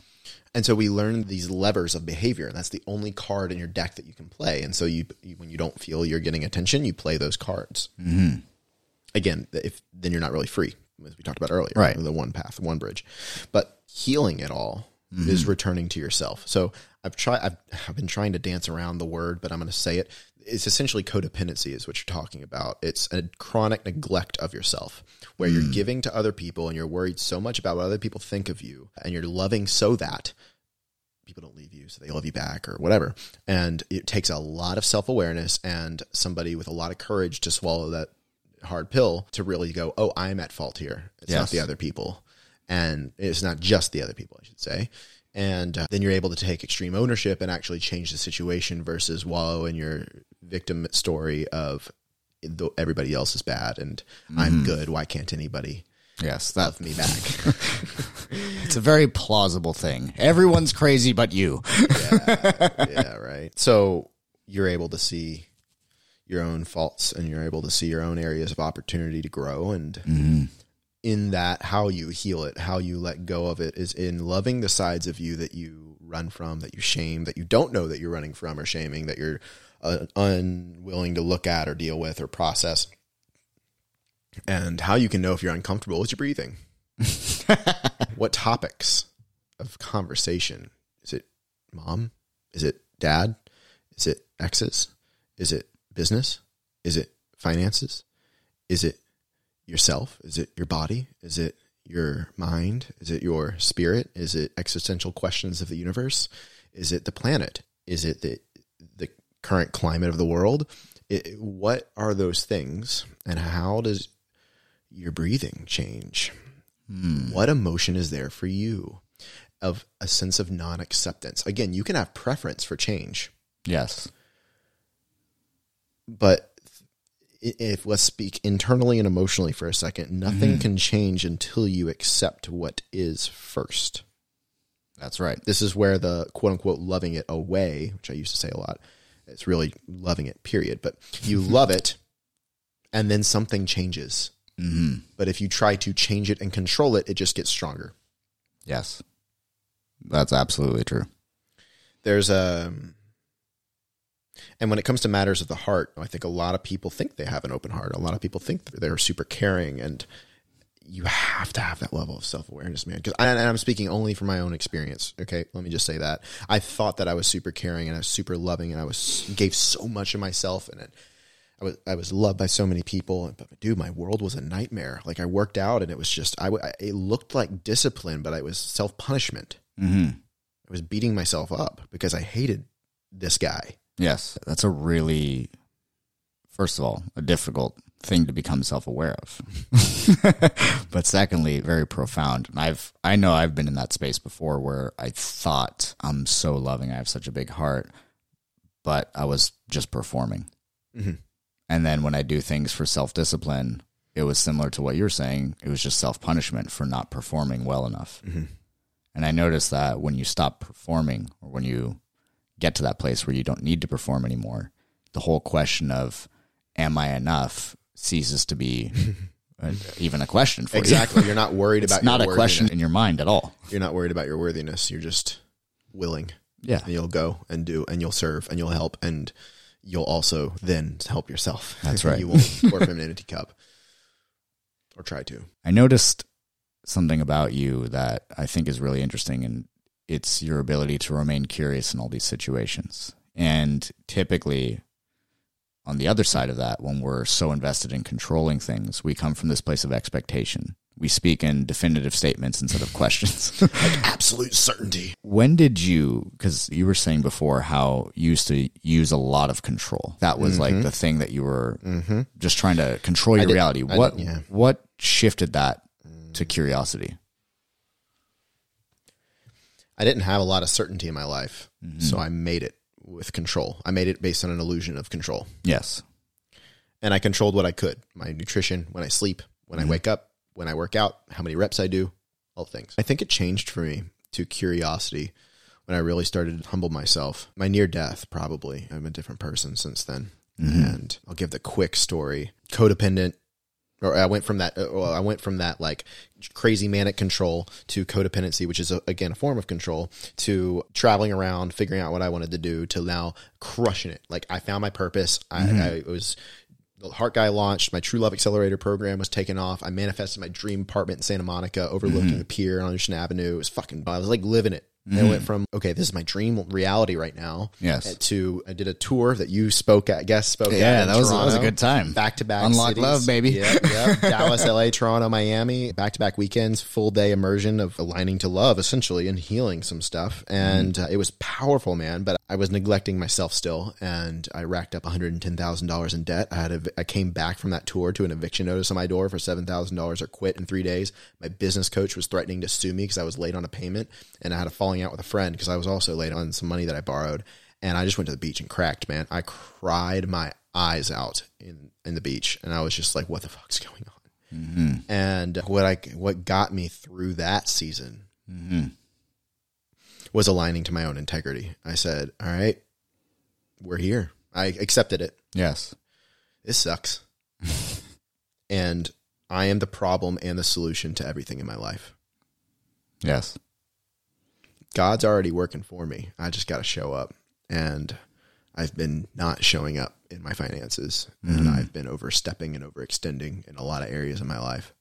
Speaker 2: And so we learn these levers of behavior, and that's the only card in your deck that you can play. And so you, you when you don't feel you're getting attention, you play those cards. Mm-hmm. Again, if then you're not really free, as we talked about earlier,
Speaker 1: Right.
Speaker 2: The one path, one bridge. But healing it all is returning to yourself. So I've tried. I've, I've been trying to dance around the word, but I'm going to say it. It's essentially codependency, is what you're talking about. It's a chronic neglect of yourself, where you're hmm. giving to other people and you're worried so much about what other people think of you, and you're loving so that people don't leave you, so they love you back or whatever. And it takes a lot of self awareness and somebody with a lot of courage to swallow that hard pill to really go, oh, I'm at fault here. It's not the other people. And it's not just the other people, I should say. And uh, then you're able to take extreme ownership and actually change the situation versus wallow in your victim story of the, everybody else is bad and I'm good. Why can't anybody
Speaker 1: Yes. That
Speaker 2: love me back?
Speaker 1: it's a very plausible thing. Everyone's crazy but you.
Speaker 2: yeah, right. So you're able to see your own faults and you're able to see your own areas of opportunity to grow. And in that, how you heal it, how you let go of it is in loving the sides of you that you run from, that you shame, that you don't know that you're running from or shaming, that you're uh, unwilling to look at or deal with or process. And how you can know if you're uncomfortable is your breathing. what topics of conversation? Is it mom? Is it dad? Is it exes? Is it business? Is it finances? Is it yourself? Is it your body? Is it your mind? Is it your spirit? Is it existential questions of the universe? Is it the planet? Is it the the current climate of the world? It, what are those things and how does your breathing change? Hmm. What emotion is there for you of a sense of non-acceptance? Again you can have preference for change.
Speaker 1: Yes.
Speaker 2: but if let's speak internally and emotionally for a second nothing can change until you accept what is first
Speaker 1: That's right.
Speaker 2: this is where the quote unquote loving it away which i used to say a lot it's really loving it period but you love it and then something changes
Speaker 1: hmm
Speaker 2: but if you try to change it and control it it just gets stronger
Speaker 1: Yes. That's absolutely true.
Speaker 2: there's a and when it comes to matters of the heart i think a lot of people think they have an open heart a lot of people think they're super caring and you have to have that level of self-awareness man because and i'm speaking only from my own experience okay let me just say that i thought that i was super caring and i was super loving and i was gave so much of myself and it I was I was loved by so many people, but dude, my world was a nightmare. Like I worked out, and it was just I It looked like discipline, but I was self punishment.
Speaker 1: hmm
Speaker 2: I was beating myself up because I hated this guy.
Speaker 1: Yes. That's a really, first of all, a difficult thing to become self aware of. but secondly, very profound. And I've, I know I've been in that space before where I thought I'm so loving. I have such a big heart, but I was just performing.
Speaker 2: Mhm.
Speaker 1: And then when I do things for self discipline, it was similar to what you're saying. It was just self punishment for not performing well enough. And I noticed that when you stop performing or when you get to that place where you don't need to perform anymore, the whole question of am I enough ceases to be even a question for you.
Speaker 2: Exactly. You're not worried
Speaker 1: It's
Speaker 2: about
Speaker 1: not a question in your mind at all.
Speaker 2: You're not worried about your worthiness. You're just willing.
Speaker 1: Yeah.
Speaker 2: And you'll go and do and you'll serve and you'll help and you'll also then help yourself.
Speaker 1: That's right.
Speaker 2: you won't pour from an empty cup. Or try to.
Speaker 1: I noticed something about you that I think is really interesting, and it's your ability to remain curious in all these situations. And typically, on the other side of that, when we're so invested in controlling things, we come from this place of expectation. We speak in definitive statements instead of questions.
Speaker 2: Like absolute certainty.
Speaker 1: when did you because you were saying before how you used to use a lot of control that was like the thing that you were just trying to control your
Speaker 2: did-
Speaker 1: reality
Speaker 2: Mm-hmm. I
Speaker 1: what
Speaker 2: did, yeah.
Speaker 1: what shifted that to curiosity
Speaker 2: I didn't have a lot of certainty in my life, mm-hmm. so I made it with control. I made it based on an illusion of control,
Speaker 1: Yes.
Speaker 2: and I controlled what I could: my nutrition, when I sleep, when I mm-hmm. wake up, when I work out, how many reps I do, all things. I think it changed for me to curiosity when I really started to humble myself. My near death, probably. I'm a different person since then. Mm-hmm. And I'll give the quick story. Codependent, or I went from that. uh, Well, I went from that like crazy manic control to codependency, which is a, again a form of control, to traveling around, figuring out what I wanted to do, to now crushing it. Like I found my purpose. I, I was the Heart Guy launched. My True Love Accelerator program was taken off. I manifested my dream apartment in Santa Monica, overlooking the pier on Ocean Avenue. It was fucking. I was like living it. And I went hmm. from okay, this is my dream reality right now.
Speaker 1: Yes.
Speaker 2: Uh, to I did a tour that you spoke at, guest spoke at.
Speaker 1: Yeah,
Speaker 2: in
Speaker 1: that was that was a good time.
Speaker 2: Back to back.
Speaker 1: Unlock love, baby.
Speaker 2: Yep, yep. Dallas, LA, Toronto, Miami. Back to back weekends, full day immersion of aligning to love, essentially, and healing some stuff. And hmm. uh, it was powerful, man. But I was neglecting myself still, and I racked up one hundred and ten thousand dollars in debt. I had a, I came back from that tour to an eviction notice on my door for seven thousand dollars or quit in three days. My business coach was threatening to sue me because I was late on a payment, and I had a falling out with a friend because I was also late on some money that I borrowed. And I just went to the beach and cracked, man. I cried my eyes out in in the beach, and I was just like, "What the fuck's going on?" Mm-hmm. And what I what got me through that season mm-hmm. was aligning to my own integrity. I said, "All right, we're here." I accepted it.
Speaker 1: Yes.
Speaker 2: This sucks, and I am the problem and the solution to everything in my life.
Speaker 1: Yes.
Speaker 2: God's already working for me. I just got to show up. And I've been not showing up in my finances, and I've been overstepping and overextending in a lot of areas of my life.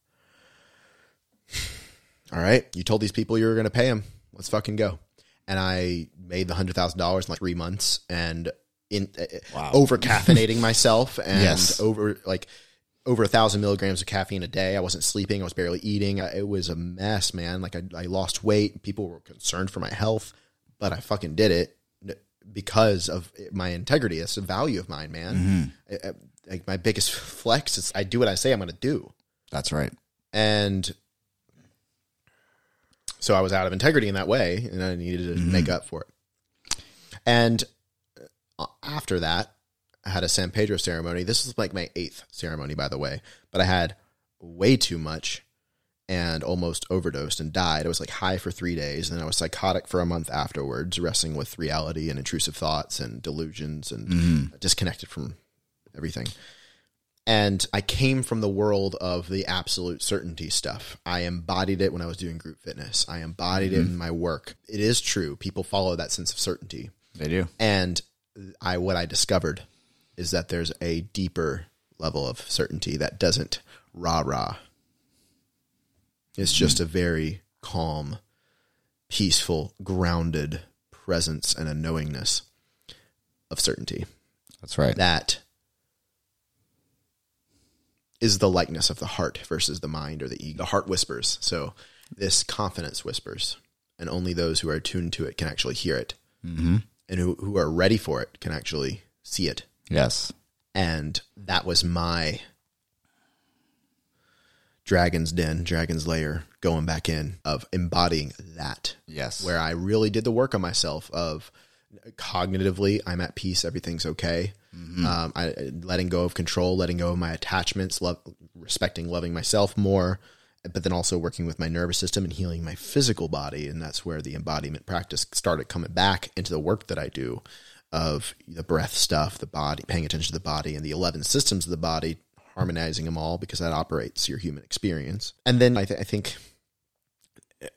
Speaker 2: All right, you told these people you were going to pay them. Let's fucking go. And I made the hundred thousand dollars in like three months, and in uh, over caffeinating myself, and
Speaker 1: Yes.
Speaker 2: over like over a thousand milligrams of caffeine a day. I wasn't sleeping. I was barely eating. I, it was a mess, man. Like I, I lost weight. People were concerned for my health, but I fucking did it because of my integrity. It's a value of mine, man. I- I- like my biggest flex is I do what I say I'm going to do,
Speaker 1: That's right.
Speaker 2: and so I was out of integrity in that way, and I needed to make up for it. And uh, after that, I had a San Pedro ceremony. This is like my eighth ceremony, by the way, but I had way too much and almost overdosed and died. I was like high for three days, and then I was psychotic for a month afterwards, wrestling with reality and intrusive thoughts and delusions and mm-hmm. disconnected from everything. And I came from the world of the absolute certainty stuff. I embodied it when I was doing group fitness. I embodied it mm-hmm. in my work. It is true. People follow that sense of certainty.
Speaker 1: They do.
Speaker 2: And I what I discovered is that there's a deeper level of certainty that doesn't rah rah. It's just a very calm, peaceful, grounded presence and a knowingness of certainty
Speaker 1: That's right.
Speaker 2: that is the likeness of the heart versus the mind or the ego. The heart whispers. So this confidence whispers, and only those who are attuned to it can actually hear it. Mm-hmm. And who, who are ready for it can actually see it.
Speaker 1: Yes.
Speaker 2: And that was my Dragon's Den, Dragon's Lair, going back in of embodying that
Speaker 1: Yes.
Speaker 2: where I really did the work on myself of cognitively, I'm at peace, everything's okay. Um, I letting go of control, letting go of my attachments, love, respecting, loving myself more, but then also working with my nervous system and healing my physical body, and that's where the embodiment practice started coming back into the work that I do of the breath stuff, the body, paying attention to the body, and the eleven systems of the body, harmonizing them all because that operates your human experience. And then I, th- I think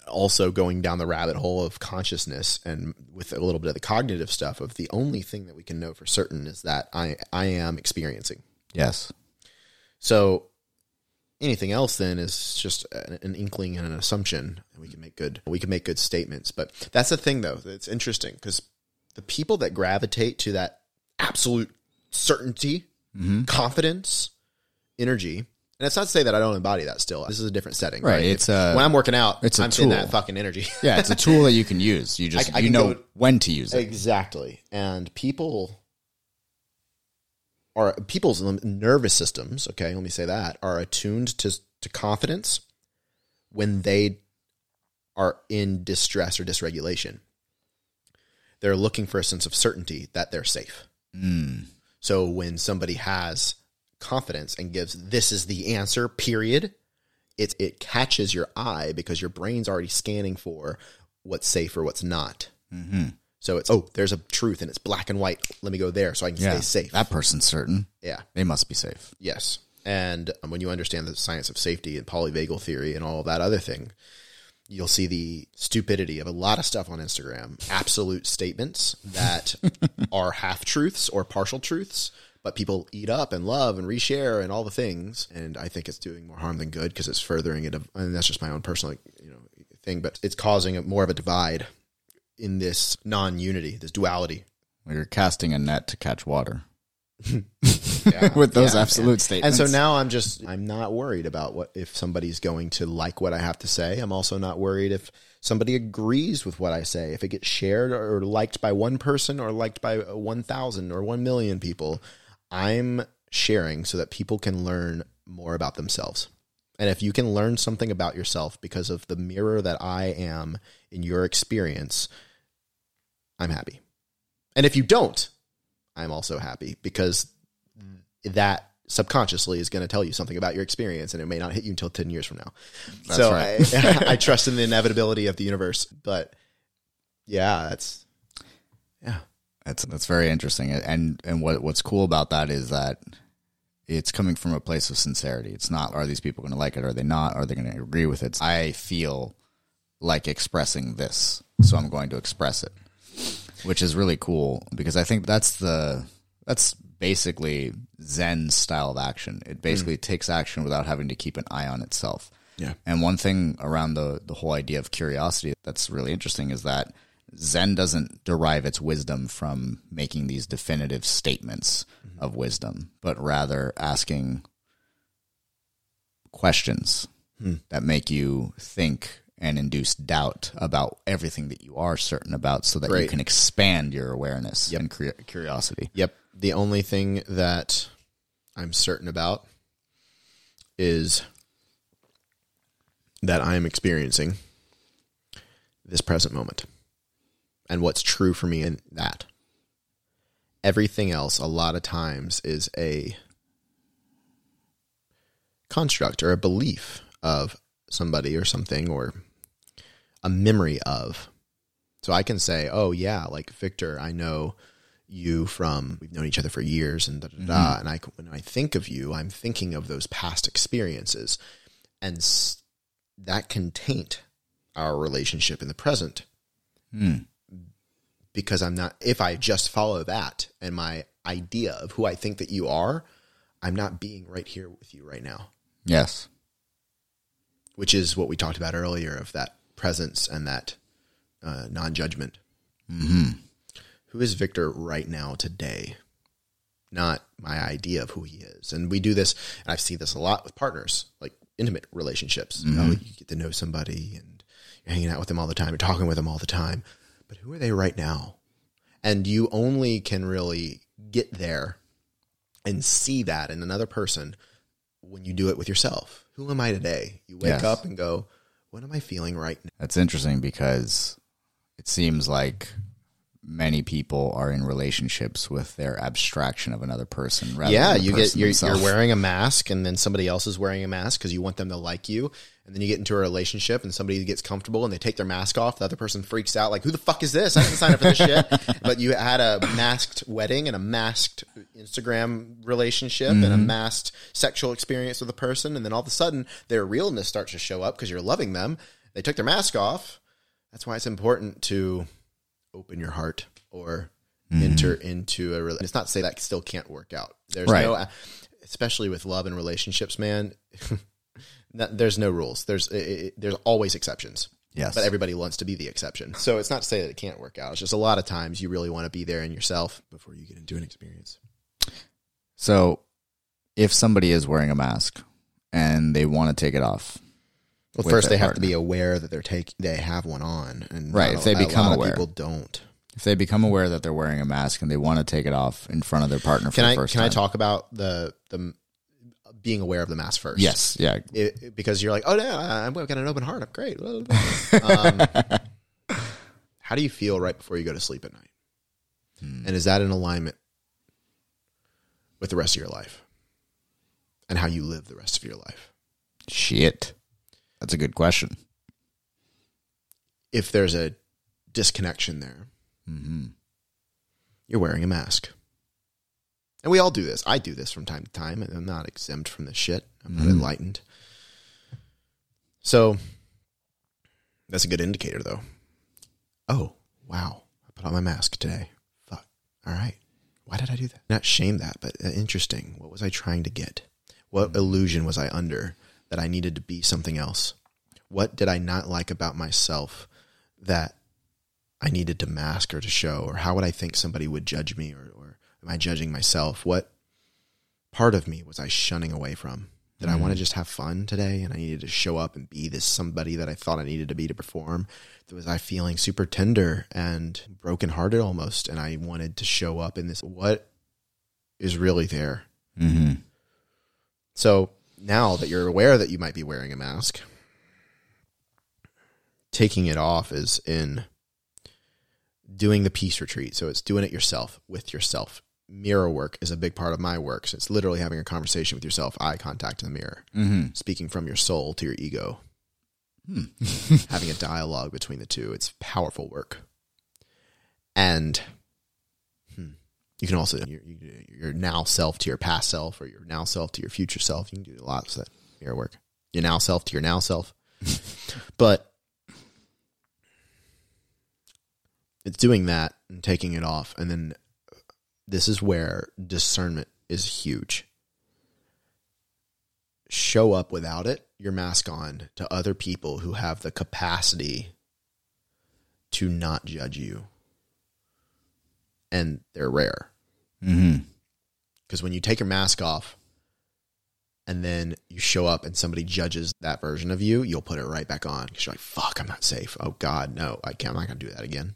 Speaker 2: also going down the rabbit hole of consciousness and with a little bit of the cognitive stuff of the only thing that we can know for certain is that I I am experiencing.
Speaker 1: Yes.
Speaker 2: So anything else then is just an, an inkling and an assumption. and We can make good we can make good statements, but that's the thing though. It's interesting because the people that gravitate to that absolute certainty, mm-hmm. confidence, energy. And it's not to say that I don't embody that still. This is a different setting,
Speaker 1: Right,
Speaker 2: right?
Speaker 1: it's a-
Speaker 2: when I'm working out,
Speaker 1: it's a
Speaker 2: I'm in
Speaker 1: tool.
Speaker 2: that fucking energy.
Speaker 1: Yeah, it's a tool that you can use. You just
Speaker 2: I
Speaker 1: you know
Speaker 2: go-
Speaker 1: when to use it.
Speaker 2: Exactly. And people are people's nervous systems, okay, let me say that, are attuned to to confidence when they are in distress or dysregulation. They're looking for a sense of certainty that they're safe. So when somebody has confidence and gives this is the answer, period, it it catches your eye because your brain's already scanning for what's safe or what's not. So it's oh, there's a truth and it's black and white. Let me go there so I can
Speaker 1: Yeah.
Speaker 2: stay safe.
Speaker 1: That person's certain.
Speaker 2: yeah.
Speaker 1: They must be safe.
Speaker 2: Yes. And um, when you understand the science of safety and polyvagal theory and all that other thing, you'll see the stupidity of a lot of stuff on Instagram. Absolute statements that are half truths or partial truths, but people eat up and love and reshare and all the things. And I think it's doing more harm than good because it's furthering it. And that's just my own personal, you know, thing. But it's causing a, more of a divide in this non-unity, this duality.
Speaker 1: Well, You're casting a net to catch water
Speaker 2: Yeah.
Speaker 1: with those
Speaker 2: Yeah,
Speaker 1: absolute
Speaker 2: And
Speaker 1: statements.
Speaker 2: And so now I'm just I'm not worried about what if somebody's going to like what I have to say. I'm also not worried if somebody agrees with what I say. If it gets shared or liked by one person or liked by 1,000 or 1 million people, I'm sharing so that people can learn more about themselves. And if you can learn something about yourself because of the mirror that I am in your experience, I'm happy. And if you don't, I'm also happy because that subconsciously is going to tell you something about your experience and it may not hit you until 10 years from now. so
Speaker 1: right.
Speaker 2: I, I trust in the inevitability of the universe, but yeah, that's, yeah.
Speaker 1: That's that's very interesting, and and what what's cool about that is that it's coming from a place of sincerity. It's not are these people going to like it? Are they not? Are they going to agree with it? I feel like expressing this, so I'm going to express it, which is really cool because I think that's the that's basically Zen style of action. It basically mm. takes action without having to keep an eye on itself.
Speaker 2: Yeah.
Speaker 1: And one thing around the the whole idea of curiosity that's really interesting is that Zen doesn't derive its wisdom from making these definitive statements mm-hmm. of wisdom, but rather asking questions hmm. that make you think and induce doubt about everything that you are certain about so that you can expand your awareness and curi- curiosity.
Speaker 2: Yep. The only thing that I'm certain about is that I am experiencing this present moment and what's true for me in that. Everything else, a lot of times, is a construct or a belief of somebody or something or a memory of. So I can say, oh, yeah, like Victor, I know you from we've known each other for years and da da da. Mm-hmm. And I when I think of you, I'm thinking of those past experiences, and s- that can taint our relationship in the present hmm. because I'm not. If I just follow that and my idea of who I think that you are, I'm not being right here with you right now,
Speaker 1: Yes.
Speaker 2: which is what we talked about earlier of that presence and that uh, non-judgment. Who is Victor right now today? Not my idea of who he is. And we do this, and I see this a lot with partners, like intimate relationships. You, know, you get to know somebody and you're hanging out with them all the time, you're talking with them all the time. But who are they right now? And you only can really get there and see that in another person when you do it with yourself. Who am I today? You wake
Speaker 1: Yes.
Speaker 2: up and go, what am I feeling right now?
Speaker 1: That's interesting because it seems like many people are in relationships with their abstraction of another person. Rather
Speaker 2: yeah you get you're, you're wearing a mask and then somebody else is wearing a mask because you want them to like you and then you get into a relationship and somebody gets comfortable and they take their mask off the other person freaks out like who the fuck is this? I didn't sign up for this shit. But you had a masked wedding and a masked instagram relationship and a mm-hmm. masked sexual experience with a person and then all of a sudden their realness starts to show up because you're loving them. They took their mask off. That's why it's important to open your heart or mm-hmm. enter into a it's not to say that still can't work out. There's
Speaker 1: Right.
Speaker 2: no especially with love and relationships man there's no rules. There's it, it, there's always exceptions.
Speaker 1: Yes.
Speaker 2: but everybody wants to be the exception. So it's not to say that it can't work out. It's just a lot of times you really want to be there in yourself before you get into an experience.
Speaker 1: So, if somebody is wearing a mask and they want to take it off,
Speaker 2: well first they have to be aware that they're take they have one on and
Speaker 1: Right, if they
Speaker 2: a- a
Speaker 1: become
Speaker 2: lot of
Speaker 1: aware.
Speaker 2: people don't.
Speaker 1: If they become aware that they're wearing a mask and they want to take it off in front of their partner for
Speaker 2: can
Speaker 1: the
Speaker 2: I
Speaker 1: first
Speaker 2: can
Speaker 1: time,
Speaker 2: I talk about the the being aware of the mask first.
Speaker 1: Yes. Yeah.
Speaker 2: It- because you're like, oh no, I've got an open heart. I'm great. um, how do you feel right before you go to sleep at night? And is that in alignment with the rest of your life and how you live the rest of your life?
Speaker 1: Shit. That's a good question.
Speaker 2: If there's a disconnection there, mm-hmm. you're wearing a mask. And we all do this. I do this from time to time. and I'm not exempt from this shit. I'm not enlightened. So that's a good indicator, though. Oh, wow. I put on my mask today. Fuck. All right. Why did I do that? Not shame that, but uh, interesting. What was I trying to get? What illusion was I under that I needed to be something else? What did I not like about myself that I needed to mask or to show? Or how would I think somebody would judge me? Or am I judging myself? What part of me was I shunning away from? Did I want to just have fun today and I needed to show up and be this somebody that I thought I needed to be to perform? Was I feeling super tender and brokenhearted almost? And I wanted to show up in this. What is really there?
Speaker 1: Mm-hmm.
Speaker 2: So now that you're aware that you might be wearing a mask, taking it off is in doing the peace retreat. So it's doing it yourself with yourself. Mirror work is a big part of my work. So it's literally having a conversation with yourself, eye contact in the mirror,
Speaker 1: Mm-hmm.
Speaker 2: speaking from your soul to your ego, having a dialogue between the two. It's powerful work. And hmm, you can also, your, your now self to your past self or your now self to your future self. You can do lots of that mirror work. Your now self to your now self. but it's doing that and taking it off. And then this is where discernment is huge. Show up without it, your mask on, to other people who have the capacity to not judge you. And they're rare.
Speaker 1: Mm-hmm.
Speaker 2: Because when you take your mask off and then you show up and somebody judges that version of you, you'll put it right back on. Because you're like, fuck, I'm not safe. Oh, God, no, I can't. I'm not going to do that again.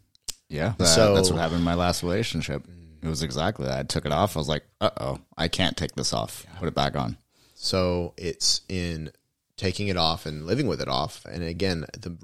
Speaker 1: Yeah. That-
Speaker 2: So-
Speaker 1: that's what happened in my last relationship. It was exactly that. I took it off. I was like, uh oh, I can't take this off. Put it back on.
Speaker 2: So it's in taking it off and living with it off. And again, the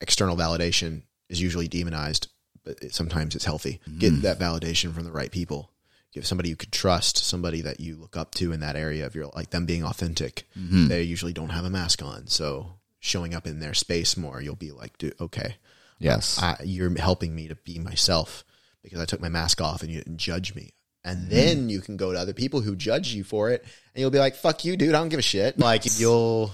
Speaker 2: external validation is usually demonized, but it, sometimes it's healthy. Get that validation from the right people. Give somebody you could trust, somebody that you look up to in that area of your like them being authentic. They usually don't have a mask on, so showing up in their space more, you'll be like, dude, okay,
Speaker 1: Yes.
Speaker 2: I, you're helping me to be myself because I took my mask off and you didn't judge me. And then you can go to other people who judge you for it and you'll be like, fuck you, dude. I don't give a shit. Like you'll,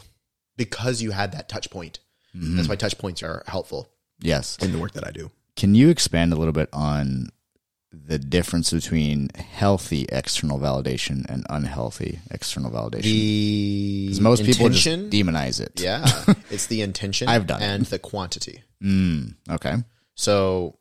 Speaker 2: because you had that touch point. That's why touch points are helpful
Speaker 1: yes.
Speaker 2: in the work that I do.
Speaker 1: Can you expand a little bit on the difference between healthy external validation and unhealthy external validation?
Speaker 2: The
Speaker 1: 'Cause most people just demonize it.
Speaker 2: yeah, it's the intention
Speaker 1: I've done it.
Speaker 2: and the quantity.
Speaker 1: Mm, okay.
Speaker 2: So,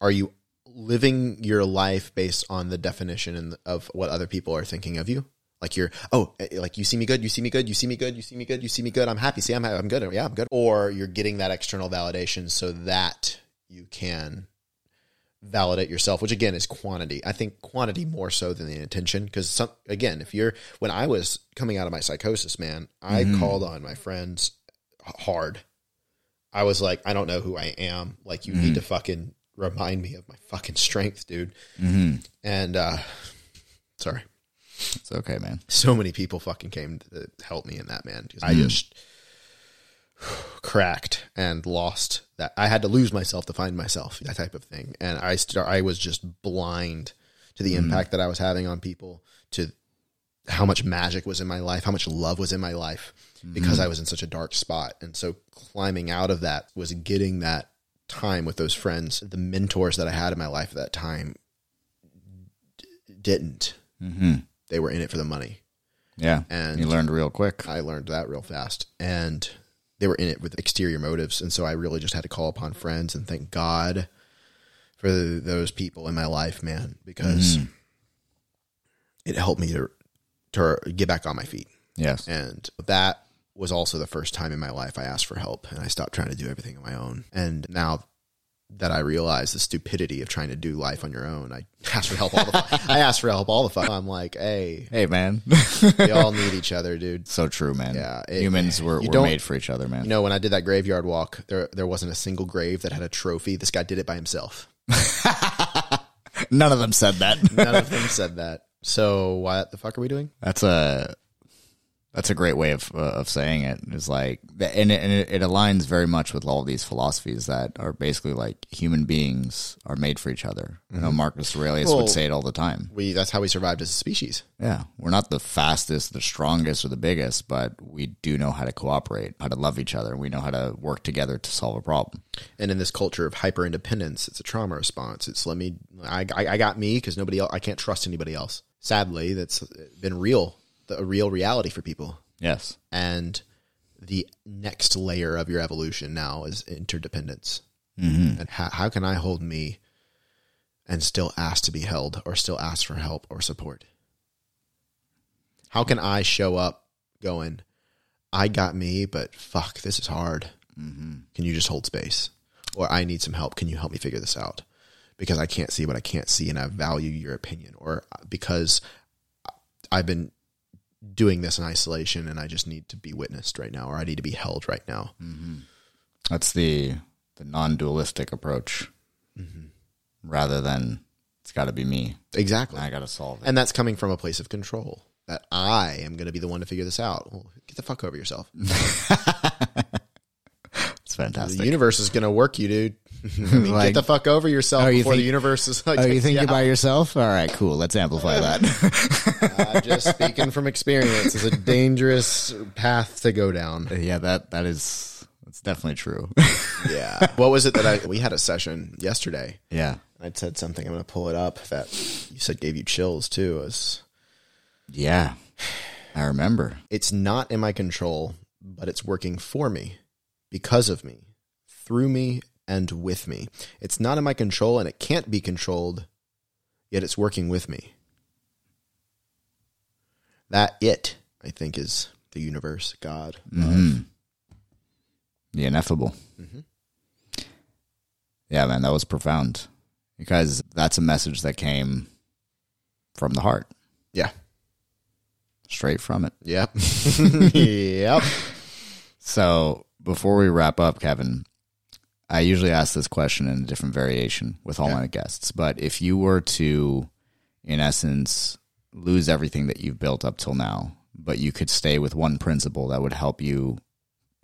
Speaker 2: are you living your life based on the definition and of what other people are thinking of you? Like you're, oh, eh, eh, like you see me good, you see me good, you see me good, you see me good, you see me good. I'm happy. See, I'm, I'm good. Yeah, I'm good. Or you're getting that external validation so that you can validate yourself, which again is quantity. I think quantity more so than the intention. Because some, again, if you're when I was coming out of my psychosis, man, I mm-hmm. called on my friends hard. I was like, I don't know who I am. Like, you need mm-hmm. to fucking remind me of my fucking strength, dude.
Speaker 1: Mm-hmm.
Speaker 2: And uh sorry,
Speaker 1: It's okay, man.
Speaker 2: so many people fucking came to help me in that man because I just cracked and lost that. I had to lose myself to find myself, that type of thing. And I start, I was just blind to the impact that I was having on people, to how much magic was in my life, how much love was in my life because I was in such a dark spot. And so climbing out of that was getting that time with those friends. The mentors that I had in my life at that time d- didn't.
Speaker 1: Mm-hmm.
Speaker 2: They were in it for the money.
Speaker 1: Yeah.
Speaker 2: And
Speaker 1: you learned real quick.
Speaker 2: I learned that real fast. And they were in it with exterior motives. And so I really just had to call upon friends and thank God for th- those people in my life, man, because it helped me to, to get back on my feet.
Speaker 1: Yes.
Speaker 2: And that was also the first time in my life I asked for help and I stopped trying to do everything on my own. And now that I realize the stupidity of trying to do life on your own. I asked for help all the time. I asked for help all the time. I'm like, hey,
Speaker 1: Hey, man.
Speaker 2: we all need each other, dude.
Speaker 1: so true, man.
Speaker 2: Yeah, it-
Speaker 1: Humans were, were made for each other, man.
Speaker 2: You know, when I did that graveyard walk, there there wasn't a single grave that had a trophy. This guy did it by himself.
Speaker 1: None of them said that.
Speaker 2: None of them said that. So what the fuck are we doing?
Speaker 1: That's a that's a great way of uh, of saying it. Is like, and it, and it, aligns very much with all these philosophies that are basically like human beings are made for each other. You know, Marcus Aurelius
Speaker 2: Well-
Speaker 1: would say it all the time.
Speaker 2: We that's how we survived as a species.
Speaker 1: Yeah, we're not the fastest, the strongest, or the biggest, but we do know how to cooperate, how to love each other. We know how to work together to solve a problem.
Speaker 2: And in this culture of hyper independence, it's a trauma response. It's let me, I, I, I got me because nobody else, I can't trust anybody else. Sadly, that's been real, a real reality for people.
Speaker 1: Yes.
Speaker 2: And the next layer of your evolution now is interdependence. Mm-hmm. And how, how can I hold me and still ask to be held or still ask for help or support? How can I show up going, I got me, but fuck, this is hard. Mm-hmm. Can you just hold space? Or I need some help. Can you help me figure this out? Because I can't see what I can't see and I value your opinion. Or uh, because I've been doing this in isolation and I just need to be witnessed right now or I need to be held right now. Mm-hmm.
Speaker 1: That's the the non dualistic approach, mm-hmm. rather than it's got to be me.
Speaker 2: Exactly.
Speaker 1: I got to solve it.
Speaker 2: And that's coming from a place of control that I am going to be the one to figure this out. Well, get the fuck over yourself.
Speaker 1: It's fantastic.
Speaker 2: The universe is going to work you, dude. I mean,
Speaker 1: Like-
Speaker 2: get the fuck over yourself
Speaker 1: Oh, you
Speaker 2: before the
Speaker 1: think-
Speaker 2: universe is like,
Speaker 1: Oh, you think
Speaker 2: yeah,
Speaker 1: you're by yourself? All right, cool. Let's amplify that.
Speaker 2: uh, just speaking from experience it's a dangerous path to go down.
Speaker 1: yeah, that that is that's definitely true.
Speaker 2: Yeah. what was it that I, we had a session yesterday.
Speaker 1: yeah.
Speaker 2: I'd said something. I'm going to pull it up that you said gave you chills too. Was,
Speaker 1: Yeah. I remember.
Speaker 2: it's not in my control, but it's working for me, because of me, through me, and with me. It's not in my control and it can't be controlled, yet it's working with me. That it, I think, is the universe, God, love. Mm-hmm.
Speaker 1: The ineffable. Mm-hmm. Yeah, man, that was profound. Because that's a message that came from the heart,
Speaker 2: Yeah.
Speaker 1: straight from it.
Speaker 2: Yep. yep.
Speaker 1: So before we wrap up, Kevin, I usually ask this question in a different variation with all my guests. But if you were to, in essence, lose everything that you've built up till now, but you could stay with one principle that would help you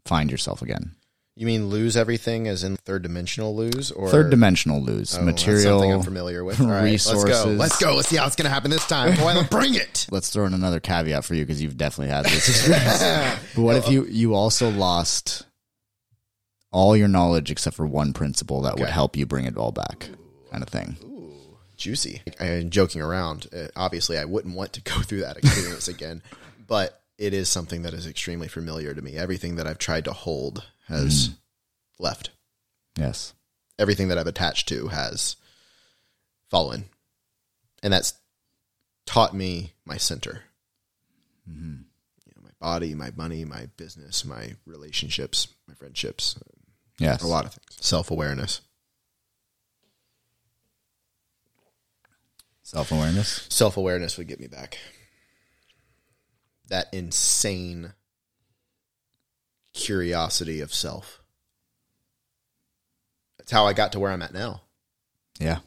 Speaker 1: find yourself again.
Speaker 2: You mean lose everything as in third dimensional lose or
Speaker 1: Third dimensional lose,
Speaker 2: Oh, that's something
Speaker 1: material,
Speaker 2: I'm familiar with. All right, Let's go. Let's go. Let's see how it's going to happen this time. Boy, let's bring it.
Speaker 1: let's throw in another caveat for you because you've definitely had this experience. but what if you you also lost all your knowledge except for one principle that would help you bring it all back, kind of thing?
Speaker 2: Juicy. And joking around. Uh, obviously, I wouldn't want to go through that experience again, but it is something that is extremely familiar to me. Everything that I've tried to hold has left.
Speaker 1: Yes.
Speaker 2: Everything that I've attached to has fallen, and that's taught me my center. You know, my body, my money, my business, my relationships, my friendships,
Speaker 1: Yes.
Speaker 2: a lot of things. Self awareness.
Speaker 1: Self awareness.
Speaker 2: Self awareness would get me back. That insane curiosity of self. That's how I got to where I'm at now.
Speaker 1: Yeah.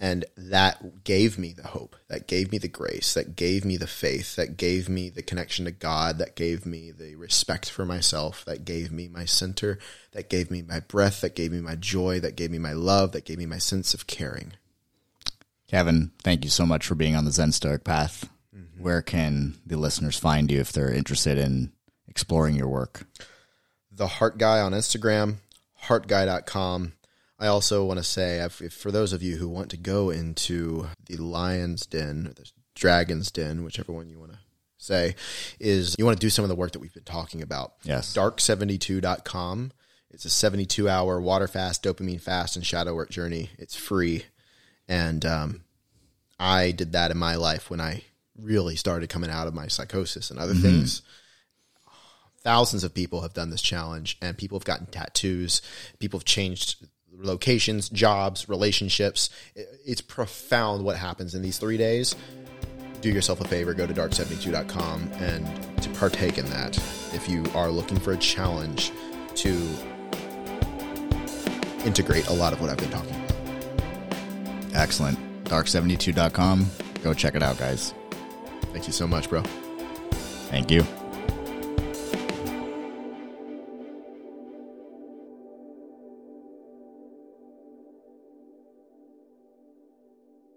Speaker 2: And that gave me the hope, that gave me the grace, that gave me the faith, that gave me the connection to God, that gave me the respect for myself, that gave me my center, that gave me my breath, that gave me my joy, that gave me my love, that gave me my sense of caring.
Speaker 1: Kevin, thank you so much for being on the Zen Stoic path. Where can the listeners find you if they're interested in exploring your work?
Speaker 2: The Heart Guy on Instagram, heartguy.com. I also want to say, if, if for those of you who want to go into the Lion's Den, or the Dragon's Den, whichever one you want to say, is you want to do some of the work that we've been talking about.
Speaker 1: Yes.
Speaker 2: Dark72.com. It's a 72 hour water fast, dopamine fast, and shadow work journey. It's free. And um, I did that in my life when I really started coming out of my psychosis and other things thousands of people have done this challenge and people have gotten tattoos people have changed locations jobs relationships. It's profound what happens in these three days do yourself a favor go to dark72.com and to partake in that if you are looking for a challenge to integrate a lot of what i've been talking about
Speaker 1: Excellent. Dark72.com. Go check it out, guys.
Speaker 2: thank you so much bro
Speaker 1: Thank you.